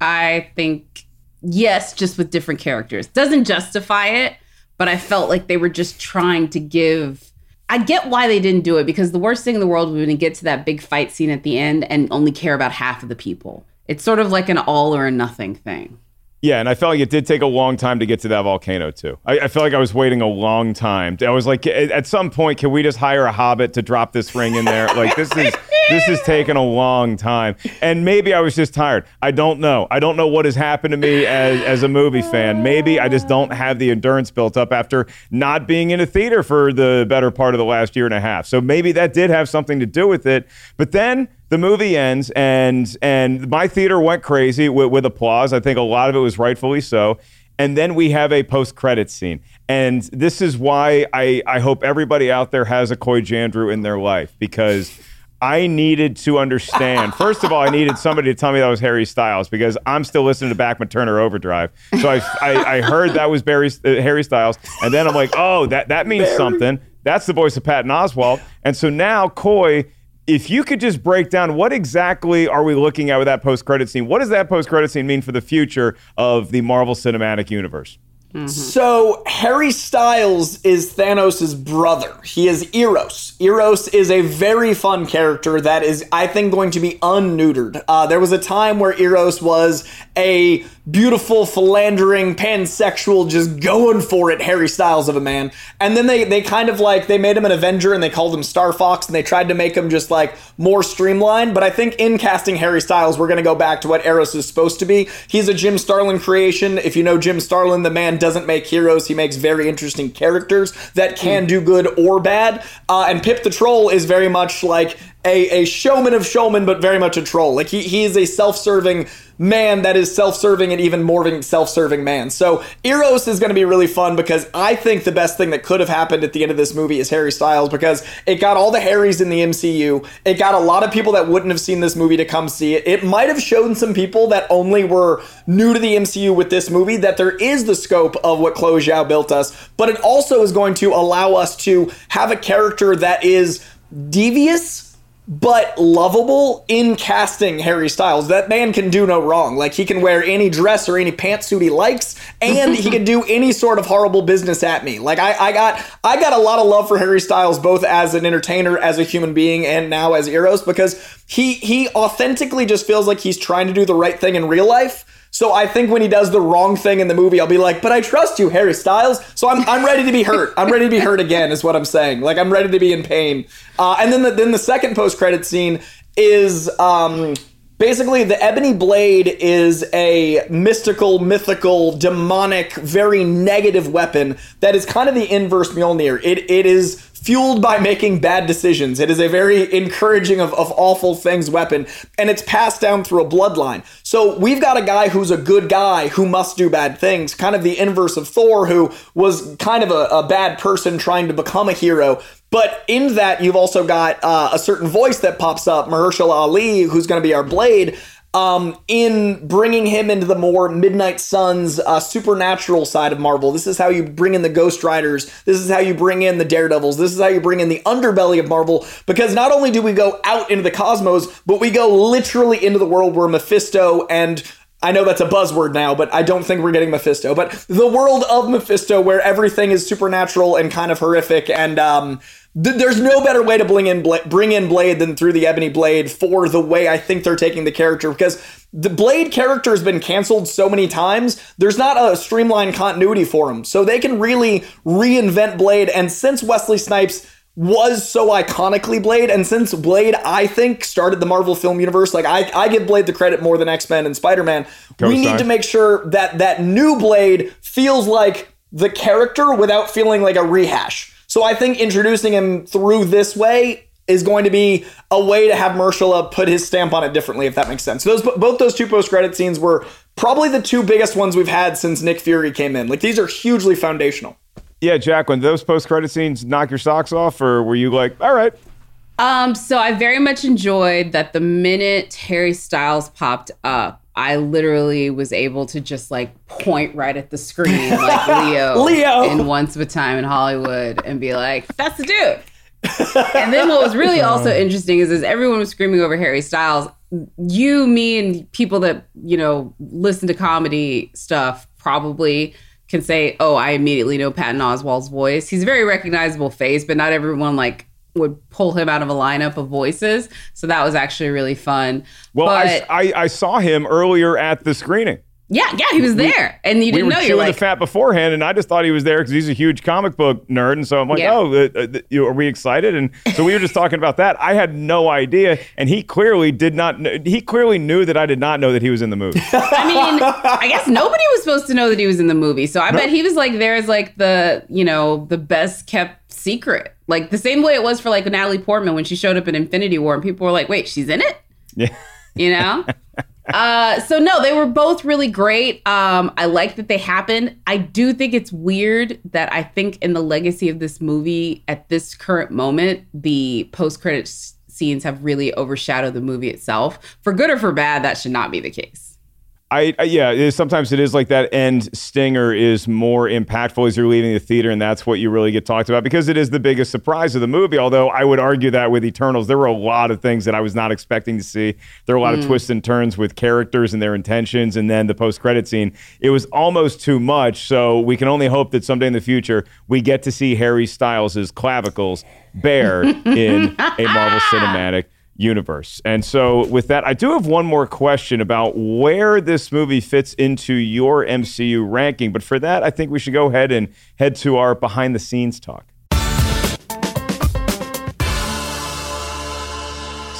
I think yes, just with different characters. Doesn't justify it, but I felt like they were just trying to give I get why they didn't do it because the worst thing in the world would be to get to that big fight scene at the end and only care about half of the people. It's sort of like an all or a nothing thing. Yeah, and I felt like it did take a long time to get to that volcano too. I, I felt like I was waiting a long time. I was like, at some point, can we just hire a hobbit to drop this ring in there? Like this is (laughs) this is taking a long time, and maybe I was just tired. I don't know. I don't know what has happened to me as as a movie fan. Maybe I just don't have the endurance built up after not being in a theater for the better part of the last year and a half. So maybe that did have something to do with it. But then the movie ends and and my theater went crazy with, with applause. I think a lot of it was rightfully so. And then we have a post credit scene. And this is why I, I hope everybody out there has a Coy Jandreau in their life because I needed to understand. First of all, I needed somebody to tell me that was Harry Styles because I'm still listening to Bachman Turner Overdrive. So I, I, I heard that was Barry, uh, Harry Styles. And then I'm like, oh, that, that means something. That's the voice of Patton Oswalt. And so now, Coy, if you could just break down what exactly are we looking at with that post credit scene? What does that post credit scene mean for the future of the Marvel Cinematic Universe? So Harry Styles is Thanos' brother. He is Eros. Eros is a very fun character that is, I think, going to be unneutered. Uh, there was a time where Eros was a beautiful, philandering, pansexual, just going for it Harry Styles of a man. And then they they kind of like they made him an Avenger and they called him Star Fox and they tried to make him just like more streamlined. But I think in casting Harry Styles, we're gonna go back to what Eros is supposed to be. He's a Jim Starlin creation. If you know Jim Starlin, the man doesn't make heroes. He makes very interesting characters that can do good or bad. Uh, and Pip the Troll is very much like a, a showman of showman, but very much a troll. Like he, he is a self-serving man that is self-serving and even more self-serving man. So Eros is going to be really fun because I think the best thing that could have happened at the end of this movie is Harry Styles because it got all the Harrys in the MCU. It got a lot of people that wouldn't have seen this movie to come see it. It might have shown some people that only were new to the MCU with this movie that there is the scope of what Chloe Zhao built us, but it also is going to allow us to have a character that is devious but lovable in casting Harry Styles. That man can do no wrong. Like he can wear any dress or any pantsuit he likes, and he can do (laughs) any sort of horrible business at me. Like I, I got I got a lot of love for Harry Styles, both as an entertainer, as a human being, and now as Eros, because he he authentically just feels like he's trying to do the right thing in real life. So I think when he does the wrong thing in the movie, I'll be like, but I trust you, Harry Styles. So I'm, I'm ready to be hurt. I'm ready to be hurt again, is what I'm saying. Like I'm ready to be in pain. Uh, and then the, then the second post credit scene is um, basically the Ebony Blade is a mystical, mythical, demonic, very negative weapon that is kind of the inverse Mjolnir. It it is fueled by making bad decisions. It is a very encouraging of, of awful things weapon, and it's passed down through a bloodline. So we've got a guy who's a good guy who must do bad things, kind of the inverse of Thor, who was kind of a, a bad person trying to become a hero. But in that, you've also got uh, a certain voice that pops up, Mahershala Ali, who's going to be our Blade um, in bringing him into the more Midnight Suns uh, supernatural side of Marvel. This is how you bring in the Ghost Riders. This is how you bring in the Daredevils. This is how you bring in the underbelly of Marvel. Because not only do we go out into the cosmos, but we go literally into the world where Mephisto and I know that's a buzzword now, but I don't think we're getting Mephisto. But the world of Mephisto, where everything is supernatural and kind of horrific, and um, th- there's no better way to bring in Bla- bring in Blade than through the Ebony Blade for the way I think they're taking the character because the Blade character has been canceled so many times. There's not a streamlined continuity for him, so they can really reinvent Blade. And since Wesley Snipes was so iconically Blade, and since Blade, I think, started the Marvel film universe, like I, I give Blade the credit more than X Men and Spider Man. We need to make sure that that new Blade feels like the character without feeling like a rehash. So I think introducing him through this way is going to be a way to have Mahershala put his stamp on it differently, if that makes sense. Those both those two post credit scenes were probably the two biggest ones we've had since Nick Fury came in. Like these are hugely foundational. Yeah, Jacqueline, those post credit scenes knock your socks off, or were you like, all right? Um, so I very much enjoyed that the minute Harry Styles popped up, I literally was able to just like point right at the screen (laughs) like Leo, Leo! in Once Upon a Time in Hollywood and be like, "That's the dude." and then what was really (laughs) also interesting is as everyone was screaming over Harry Styles, you, me, and people that you know listen to comedy stuff probably can say, "Oh, I immediately know Patton Oswalt's voice." He's a very recognizable face, but not everyone like would pull him out of a lineup of voices. So that was actually really fun. Well, I, I, I saw him earlier at the screening. Yeah, yeah, he was there, and you didn't were know. You were like, the fat beforehand, and I just thought he was there because he's a huge comic book nerd, and so I'm like, Yeah. oh, uh, uh, you- are we excited? And so we were just talking about that. I had no idea, and he clearly did not. Kn- he clearly knew that I did not know that he was in the movie. (laughs) I mean, I guess nobody was supposed to know that he was in the movie. So I bet he was like there as like the, you know, the best kept secret. Like the same way it was for like Natalie Portman when she showed up in Infinity War and people were like, wait, she's in it? yeah. You know? (laughs) uh so no, they were both really great. Um I like that they happened. I do think it's weird that I think in the legacy of this movie at this current moment, the post-credit scenes have really overshadowed the movie itself. For good or for bad, that should not be the case. I, I yeah, it is, sometimes it is like that end stinger is more impactful as you're leaving the theater, and that's what you really get talked about because it is the biggest surprise of the movie. Although I would argue that with Eternals, there were a lot of things that I was not expecting to see. There were a lot of mm. twists and turns with characters and their intentions, and then the post credit scene. It was almost too much. So we can only hope that someday in the future we get to see Harry Styles' clavicles bare (laughs) in a Marvel Cinematic universe. And so, with that, I do have one more question about where this movie fits into your MCU ranking. But for that, I think we should go ahead and head to our behind the scenes talk.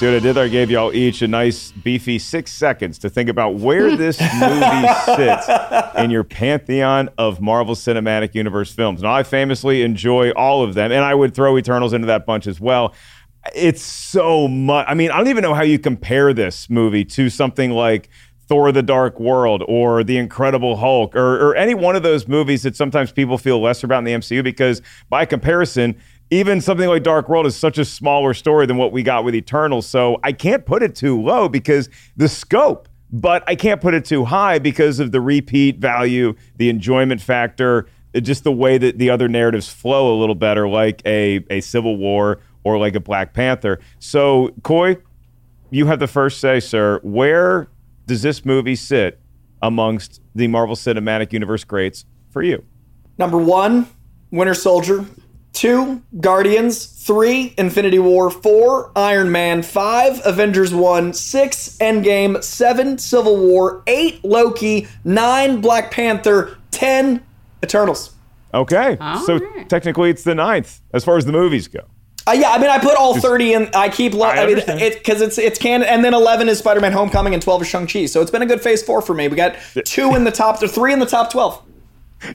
See what I did there? I gave y'all each a nice beefy six seconds to think about where (laughs) this movie sits in your pantheon of Marvel Cinematic Universe films. Now, I famously enjoy all of them, and I would throw Eternals into that bunch as well. It's so much. I mean, I don't even know how you compare this movie to something like Thor the Dark World or The Incredible Hulk or, or any one of those movies that sometimes people feel lesser about in the MCU because, by comparison, even something like Dark World is such a smaller story than what we got with Eternals. So I can't put it too low because the scope, but I can't put it too high because of the repeat value, the enjoyment factor, just the way that the other narratives flow a little better, like a, a Civil War or like a Black Panther. So, Coy, you have the first say, sir. Where does this movie sit amongst the Marvel Cinematic Universe greats for you? Number one, Winter Soldier. Two, Guardians. Three, Infinity War. Four, Iron Man. Five, Avengers 1. Six, Endgame. Seven, Civil War. Eight, Loki. Nine, Black Panther. Ten, Eternals. Okay. All so right. technically it's the ninth as far as the movies go. Uh, yeah, I mean, I put all 30 in. I keep, lo- I I, mean, understand. it because it's it's canon, and then 11 is Spider Man Homecoming, and 12 is Shang-Chi. So it's been a good phase four for me. We got two in the top, or three in the top 12.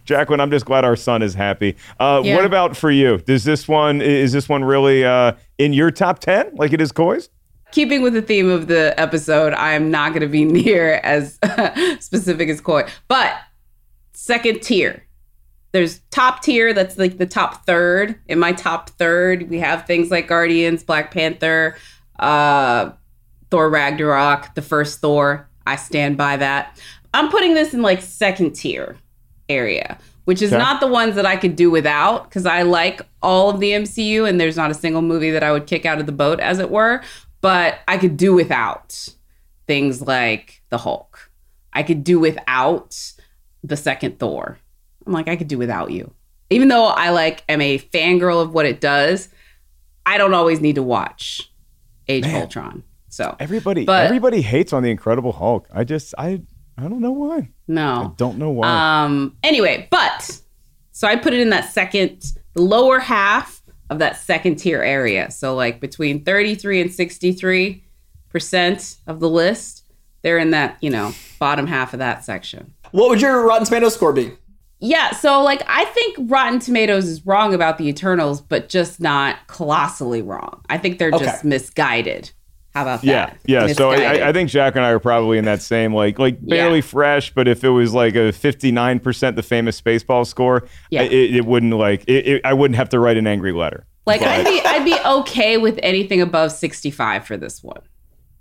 Jacqueline, I'm just glad our son is happy. Uh, Yeah. What about for you? Does this one is this one really uh, in your top ten, like it is Coy's? keeping with the theme of the episode, I'm not going to be (laughs) near as (laughs) specific as Coy, but second tier. There's top tier, that's like the top third. In my top third, we have things like Guardians, Black Panther, uh, Thor Ragnarok, the first Thor. I stand by that. I'm putting this in like second tier area, which is Okay. not the ones that I could do without because I like all of the MCU and there's not a single movie that I would kick out of the boat, as it were. But I could do without things like the Hulk. I could do without the second Thor. I'm like, I could do without you. Even though I like am a fangirl of what it does, I don't always need to watch Age of Ultron. So Everybody, But- everybody hates on the Incredible Hulk. I just, I, I don't know why. no. I don't know why. Um. Anyway, but so I put it in that second, the lower half of that second tier area. So like between 33 and 63 percent of the list, they're in that you know bottom half of that section. What would your Rotten Tomatoes score be? Yeah, so like I think Rotten Tomatoes is wrong about the Eternals, but just not colossally wrong. I think they're Okay. just misguided. How about Yeah, that? yeah. So Misguided. I, I think Jack and I are probably in that same like like barely Yeah. fresh, but if it was like a fifty nine percent the famous Spaceball score, Yeah. I- it, it wouldn't like it, it, I wouldn't have to write an angry letter. like But- I'd be I'd be okay with anything above 65 for this one.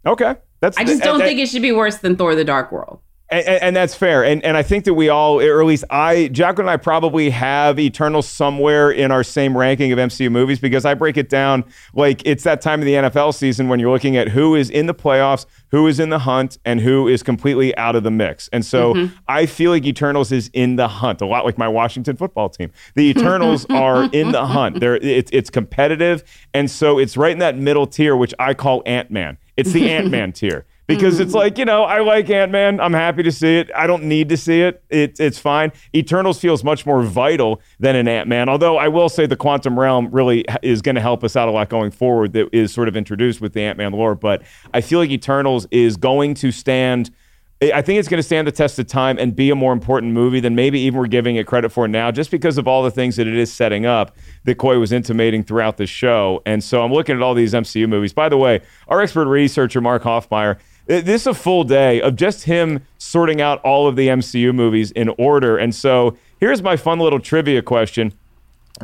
okay. That's I just don't and- think it should be worse than Thor the Dark World. And, and, that's fair. And and I think that we all, or at least I, Jack and I probably have Eternal somewhere in our same ranking of MCU movies because I break it down like it's that time of the NFL season when you're looking at who is in the playoffs, who is in the hunt, and who is completely out of the mix. And so mm-hmm. I feel like Eternals is in the hunt, a lot like my Washington football team. The Eternals (laughs) are in the hunt. They're, it's, it's competitive. And so it's right in that middle tier, which I call Ant Man. It's the (laughs) Ant Man tier because it's mm-hmm. like you know I like Ant Man. I'm happy to see it. I don't need to see it. It it's fine. Eternals feels much more vital than an Ant Man. Although I will say the quantum realm really is going to help us out a lot going forward. That is sort of introduced with the Ant Man lore. But I feel like Eternals is going to stand. I think it's going to stand the test of time and be a more important movie than maybe even we're giving it credit for now, just because of all the things that it is setting up that Coy was intimating throughout the show. And so I'm looking at all these MCU movies. By the way, our expert researcher, Mark Hoffmeyer, this is a full day of just him sorting out all of the MCU movies in order. And so here's my fun little trivia question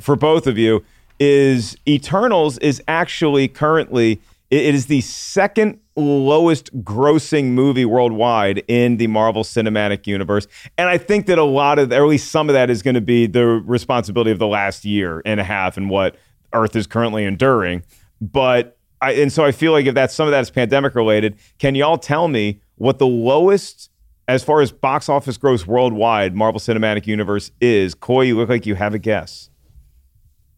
for both of you is Eternals is actually currently it is the second lowest grossing movie worldwide in the Marvel Cinematic Universe. And I think that a lot of or at least some of that is going to be the responsibility of the last year and a half and what Earth is currently enduring. But I and so I feel like if that's some of that is pandemic related, can y'all tell me what the lowest as far as box office gross worldwide Marvel Cinematic Universe is? Coy, you look like you have a guess.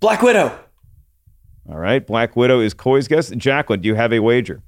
Black Widow. All right. Black Widow is Coy's guess. Jacqueline, do you have a wager?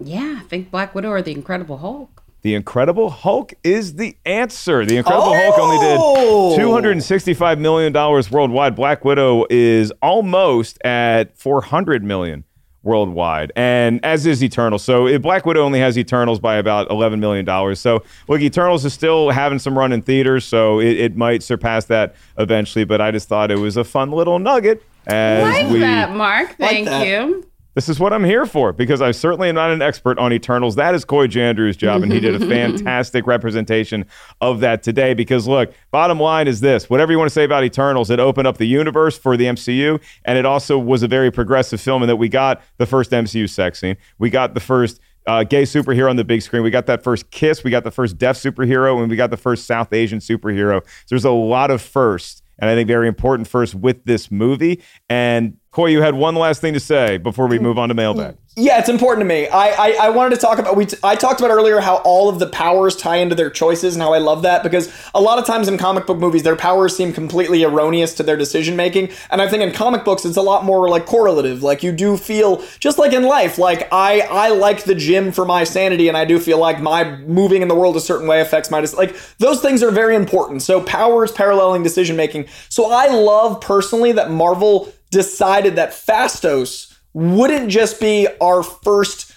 Yeah, I think Black Widow or the Incredible Hulk. The Incredible Hulk is the answer. The Incredible Hulk only Oh! did $265 million worldwide. Black Widow is almost at $400 million worldwide, and as is Eternal. So if Black Widow only has Eternals by about $11 million. So look, Eternals is still having some run in theaters, so it, it might surpass that eventually, but I just thought it was a fun little nugget. As Like we, that, Mark. Thank that. you. This is what I'm here for because I certainly am not an expert on Eternals. That is Coy Jandreau's job, and he did a (laughs) fantastic representation of that today. Because look, bottom line is this: whatever you want to say about Eternals, it opened up the universe for the MCU, and it also was a very progressive film in that we got the first MCU sex scene, we got the first. Uh, gay superhero on the big screen. We got that first kiss. We got the first deaf superhero, and we got the first South Asian superhero. So there's a lot of firsts, and I think very important first with this movie. And Coy, you had one last thing to say before we move on to mailbag. Yeah, it's important to me. I, I, I wanted to talk about we t- I talked about earlier how all of the powers tie into their choices and how I love that because a lot of times in comic book movies their powers seem completely erroneous to their decision making and I think in comic books it's a lot more like correlative. Like you do feel just like in life like I I like the gym for my sanity and I do feel like my moving in the world a certain way affects my dis- like those things are very important. So powers paralleling decision making. So I love personally that Marvel decided that Phastos wouldn't just be our first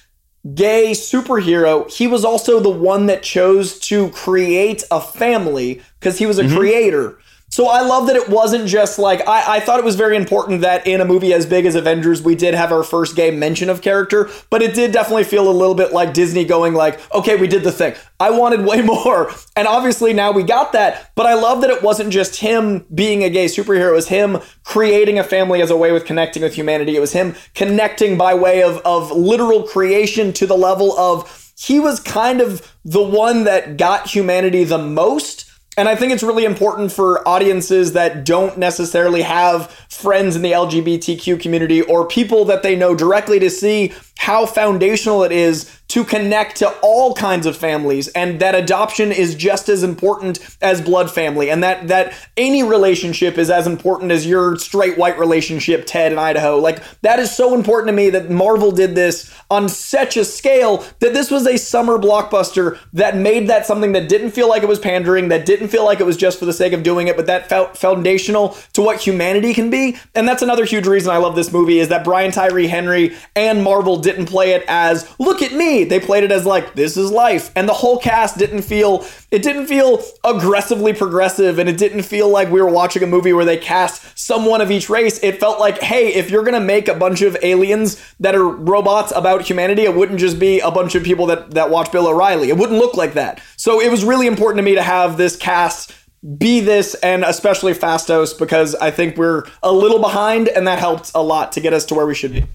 gay superhero, he was also the one that chose to create a family because he was a mm-hmm. creator. So I love that it wasn't just like I, I thought it was very important that in a movie as big as Avengers we did have our first gay mention of character, but it did definitely feel a little bit like Disney going like, okay, we did the thing. I wanted way (laughs) more. And obviously now we got that, but I love that it wasn't just him being a gay superhero, it was him creating a family as a way with connecting with humanity. It was him connecting by way of of literal creation to the level of he was kind of the one that got humanity the most. And I think it's really important for audiences that don't necessarily have friends in the LGBTQ community or people that they know directly to see how foundational it is to connect to all kinds of families and that adoption is just as important as blood family and that that any relationship is as important as your straight white relationship Ted in Idaho. Like that is so important to me that Marvel did this on such a scale that this was a summer blockbuster that made that something that didn't feel like it was pandering that didn't feel like it was just for the sake of doing it but that felt foundational to what humanity can be. And that's another huge reason I love this movie is that Brian Tyree Henry and Marvel didn't play it as look at me. They played it as like this is life. And the whole cast didn't feel it didn't feel aggressively progressive and it didn't feel like we were watching a movie where they cast someone of each race. It felt like, hey, if you're going to make a bunch of aliens that are robots about humanity, it wouldn't just be a bunch of people that that watch Bill O'Reilly. It wouldn't look like that. So it was really important to me to have this cast be this and especially Phastos because I think we're a little behind and that helped a lot to get us to where we should be.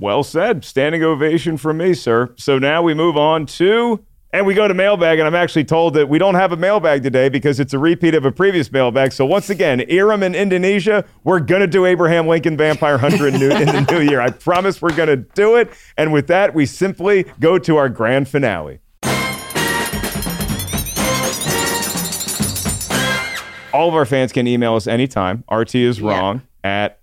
Well said. Standing ovation from me, sir. So now we move on to and we go to mailbag, and I'm actually told that we don't have a mailbag today because it's a repeat of a previous mailbag. So once again, Iram in Indonesia, we're gonna do Abraham Lincoln Vampire Hunter in, new, in the new year. I promise we're gonna do it. And with that, we simply go to our grand finale. All of our fans can email us anytime. RT is wrong at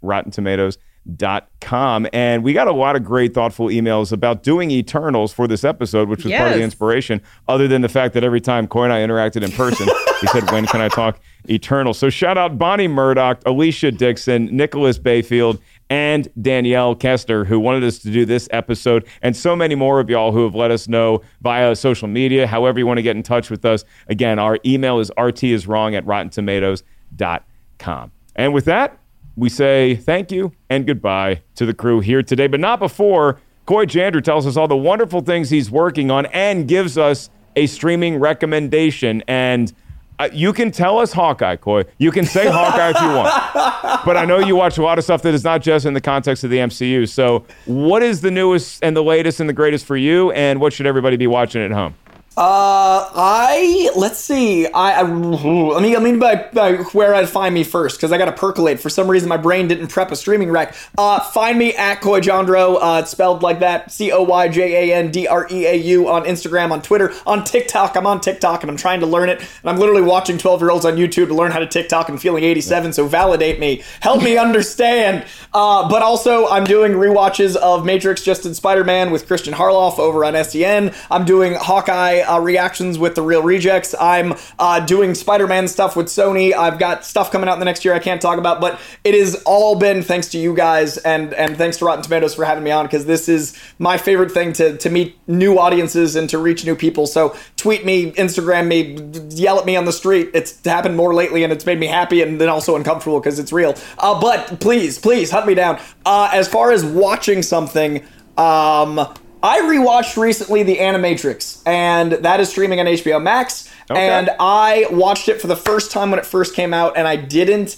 rottentomatoes.com. And we got a lot of great, thoughtful emails about doing Eternals for this episode, which was part of the inspiration, other than the fact that every time Coy and I interacted in person, (laughs) he said, When can I talk Eternal? So shout out Bonnie Murdoch, Alicia Dixon, Nicholas Bayfield, and Danielle Kester, who wanted us to do this episode, and so many more of y'all who have let us know via social media, however you want to get in touch with us. Again, our email is rtiswrong at rottentomatoes.com. And with that, we say thank you and goodbye to the crew here today, but not before Coy Jandreau tells us all the wonderful things he's working on and gives us a streaming recommendation. And uh, you can tell us Hawkeye, Coy. You can say Hawkeye if you want. (laughs) But I know you watch a lot of stuff that is not just in the context of the MCU. So, what is the newest and the latest and the greatest for you? And what should everybody be watching at home? Uh, I let's see. I, I let me. I mean, by, by where I'd find me first because I got to percolate. For some reason, my brain didn't prep a streaming rec. Uh, find me at CoyJandreau. Uh, it's spelled like that: C O Y J A N D R E A U on Instagram, on Twitter, on TikTok. I'm on TikTok and I'm trying to learn it. And I'm literally watching 12 year olds on YouTube to learn how to TikTok and feeling 87. So validate me, help me understand. Uh, but also, I'm doing rewatches of Matrix Just in Spider Man with Christian Harloff over on SEN. I'm doing Hawkeye uh, reactions with the Real Rejects. I'm uh, doing Spider Man stuff with Sony. I've got stuff coming out in the next year I can't talk about, but it has all been thanks to you guys and and thanks to Rotten Tomatoes for having me on because this is my favorite thing to to meet new audiences and to reach new people. So tweet me, Instagram me, yell at me on the street. It's happened more lately and it's made me happy and then also uncomfortable because it's real. Uh, but please, please hunt me down. Uh, as far as watching something, um, I rewatched recently The Animatrix, and that is streaming on HBO Max. Okay. And I watched it for the first time when it first came out, and I didn't.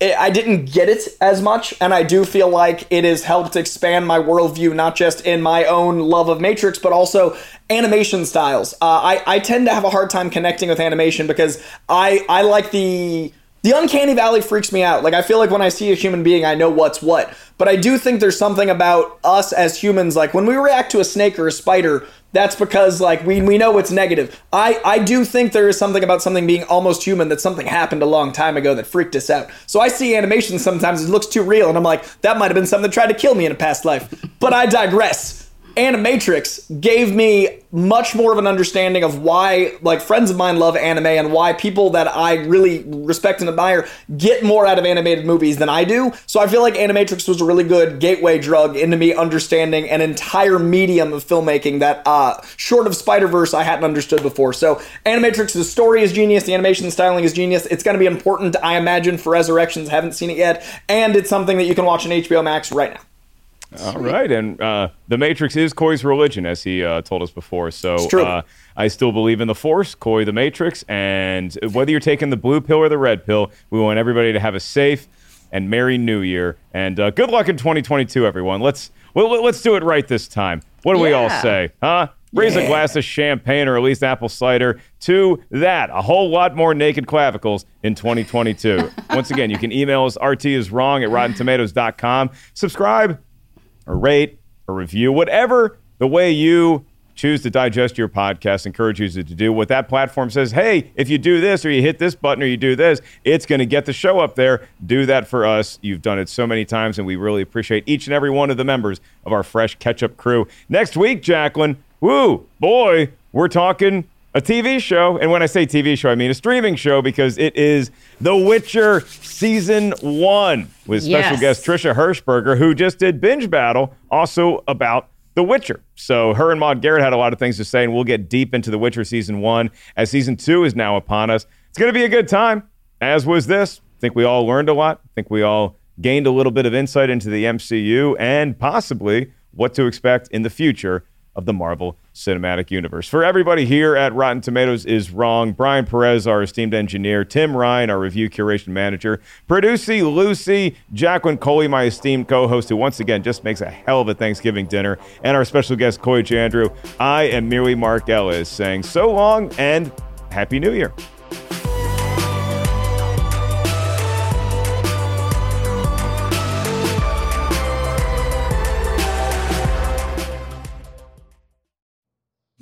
I didn't get it as much, and I do feel like it has helped expand my worldview, not just in my own love of Matrix, but also animation styles. Uh, I, I tend to have a hard time connecting with animation because I, I like the the uncanny valley freaks me out. Like I feel like when I see a human being, I know what's what. But I do think there's something about us as humans, like when we react to a snake or a spider, that's because like we we know it's negative. I I do think there is something about something being almost human that something happened a long time ago that freaked us out. So I see animation sometimes it looks too real, and I'm like, that might have been something that tried to kill me in a past life. But I digress. Animatrix gave me much more of an understanding of why like friends of mine love anime and why people that I really respect and admire get more out of animated movies than I do. So I feel like Animatrix was a really good gateway drug into me understanding an entire medium of filmmaking that uh short of Spider-Verse I hadn't understood before. So Animatrix the story is genius, the animation styling is genius. It's going to be important I imagine for Resurrections, haven't seen it yet, and it's something that you can watch on HBO Max right now. All right, and uh, the Matrix is Coy's religion, as he uh, told us before. So uh, I still believe in the Force, Coy the Matrix, and whether you're taking the blue pill or the red pill, we want everybody to have a safe and merry New Year, and uh, good luck in 2022, everyone. Let's well, let's do it right this time. What do we all say, huh? Raise a glass of champagne or at least apple cider to that. A whole lot more naked clavicles in 2022. (laughs) Once again, you can email us rtiswrong at rottentomatoes.com. Subscribe or rate or review, whatever the way you choose to digest your podcast encourage you to do. What that platform says, hey, if you do this or you hit this button or you do this, it's going to get the show up there. Do that for us. You've done it so many times, and we really appreciate each and every one of the members of our fresh ketchup crew. Next week, Jacqueline, woo, boy, we're talking a TV show. And when I say TV show, I mean a streaming show because it is The Witcher Season 1 with special Yes. guest Trisha Hershberger, who just did Binge Battle, also about The Witcher. So her and Maude Garrett had a lot of things to say, and we'll get deep into The Witcher season one as season two is now upon us. It's going to be a good time, as was this. I think we all learned a lot. I think we all gained a little bit of insight into the MCU and possibly what to expect in the future of the Marvel Cinematic Universe. For everybody here at Rotten Tomatoes is Wrong, Brian Perez, our esteemed engineer, Tim Ryan, our review curation manager, Producy Lucy, Jacqueline Coley, my esteemed co-host, who once again just makes a hell of a Thanksgiving dinner, and our special guest, Coy Jandreau. I am merely Mark Ellis saying so long and Happy New Year.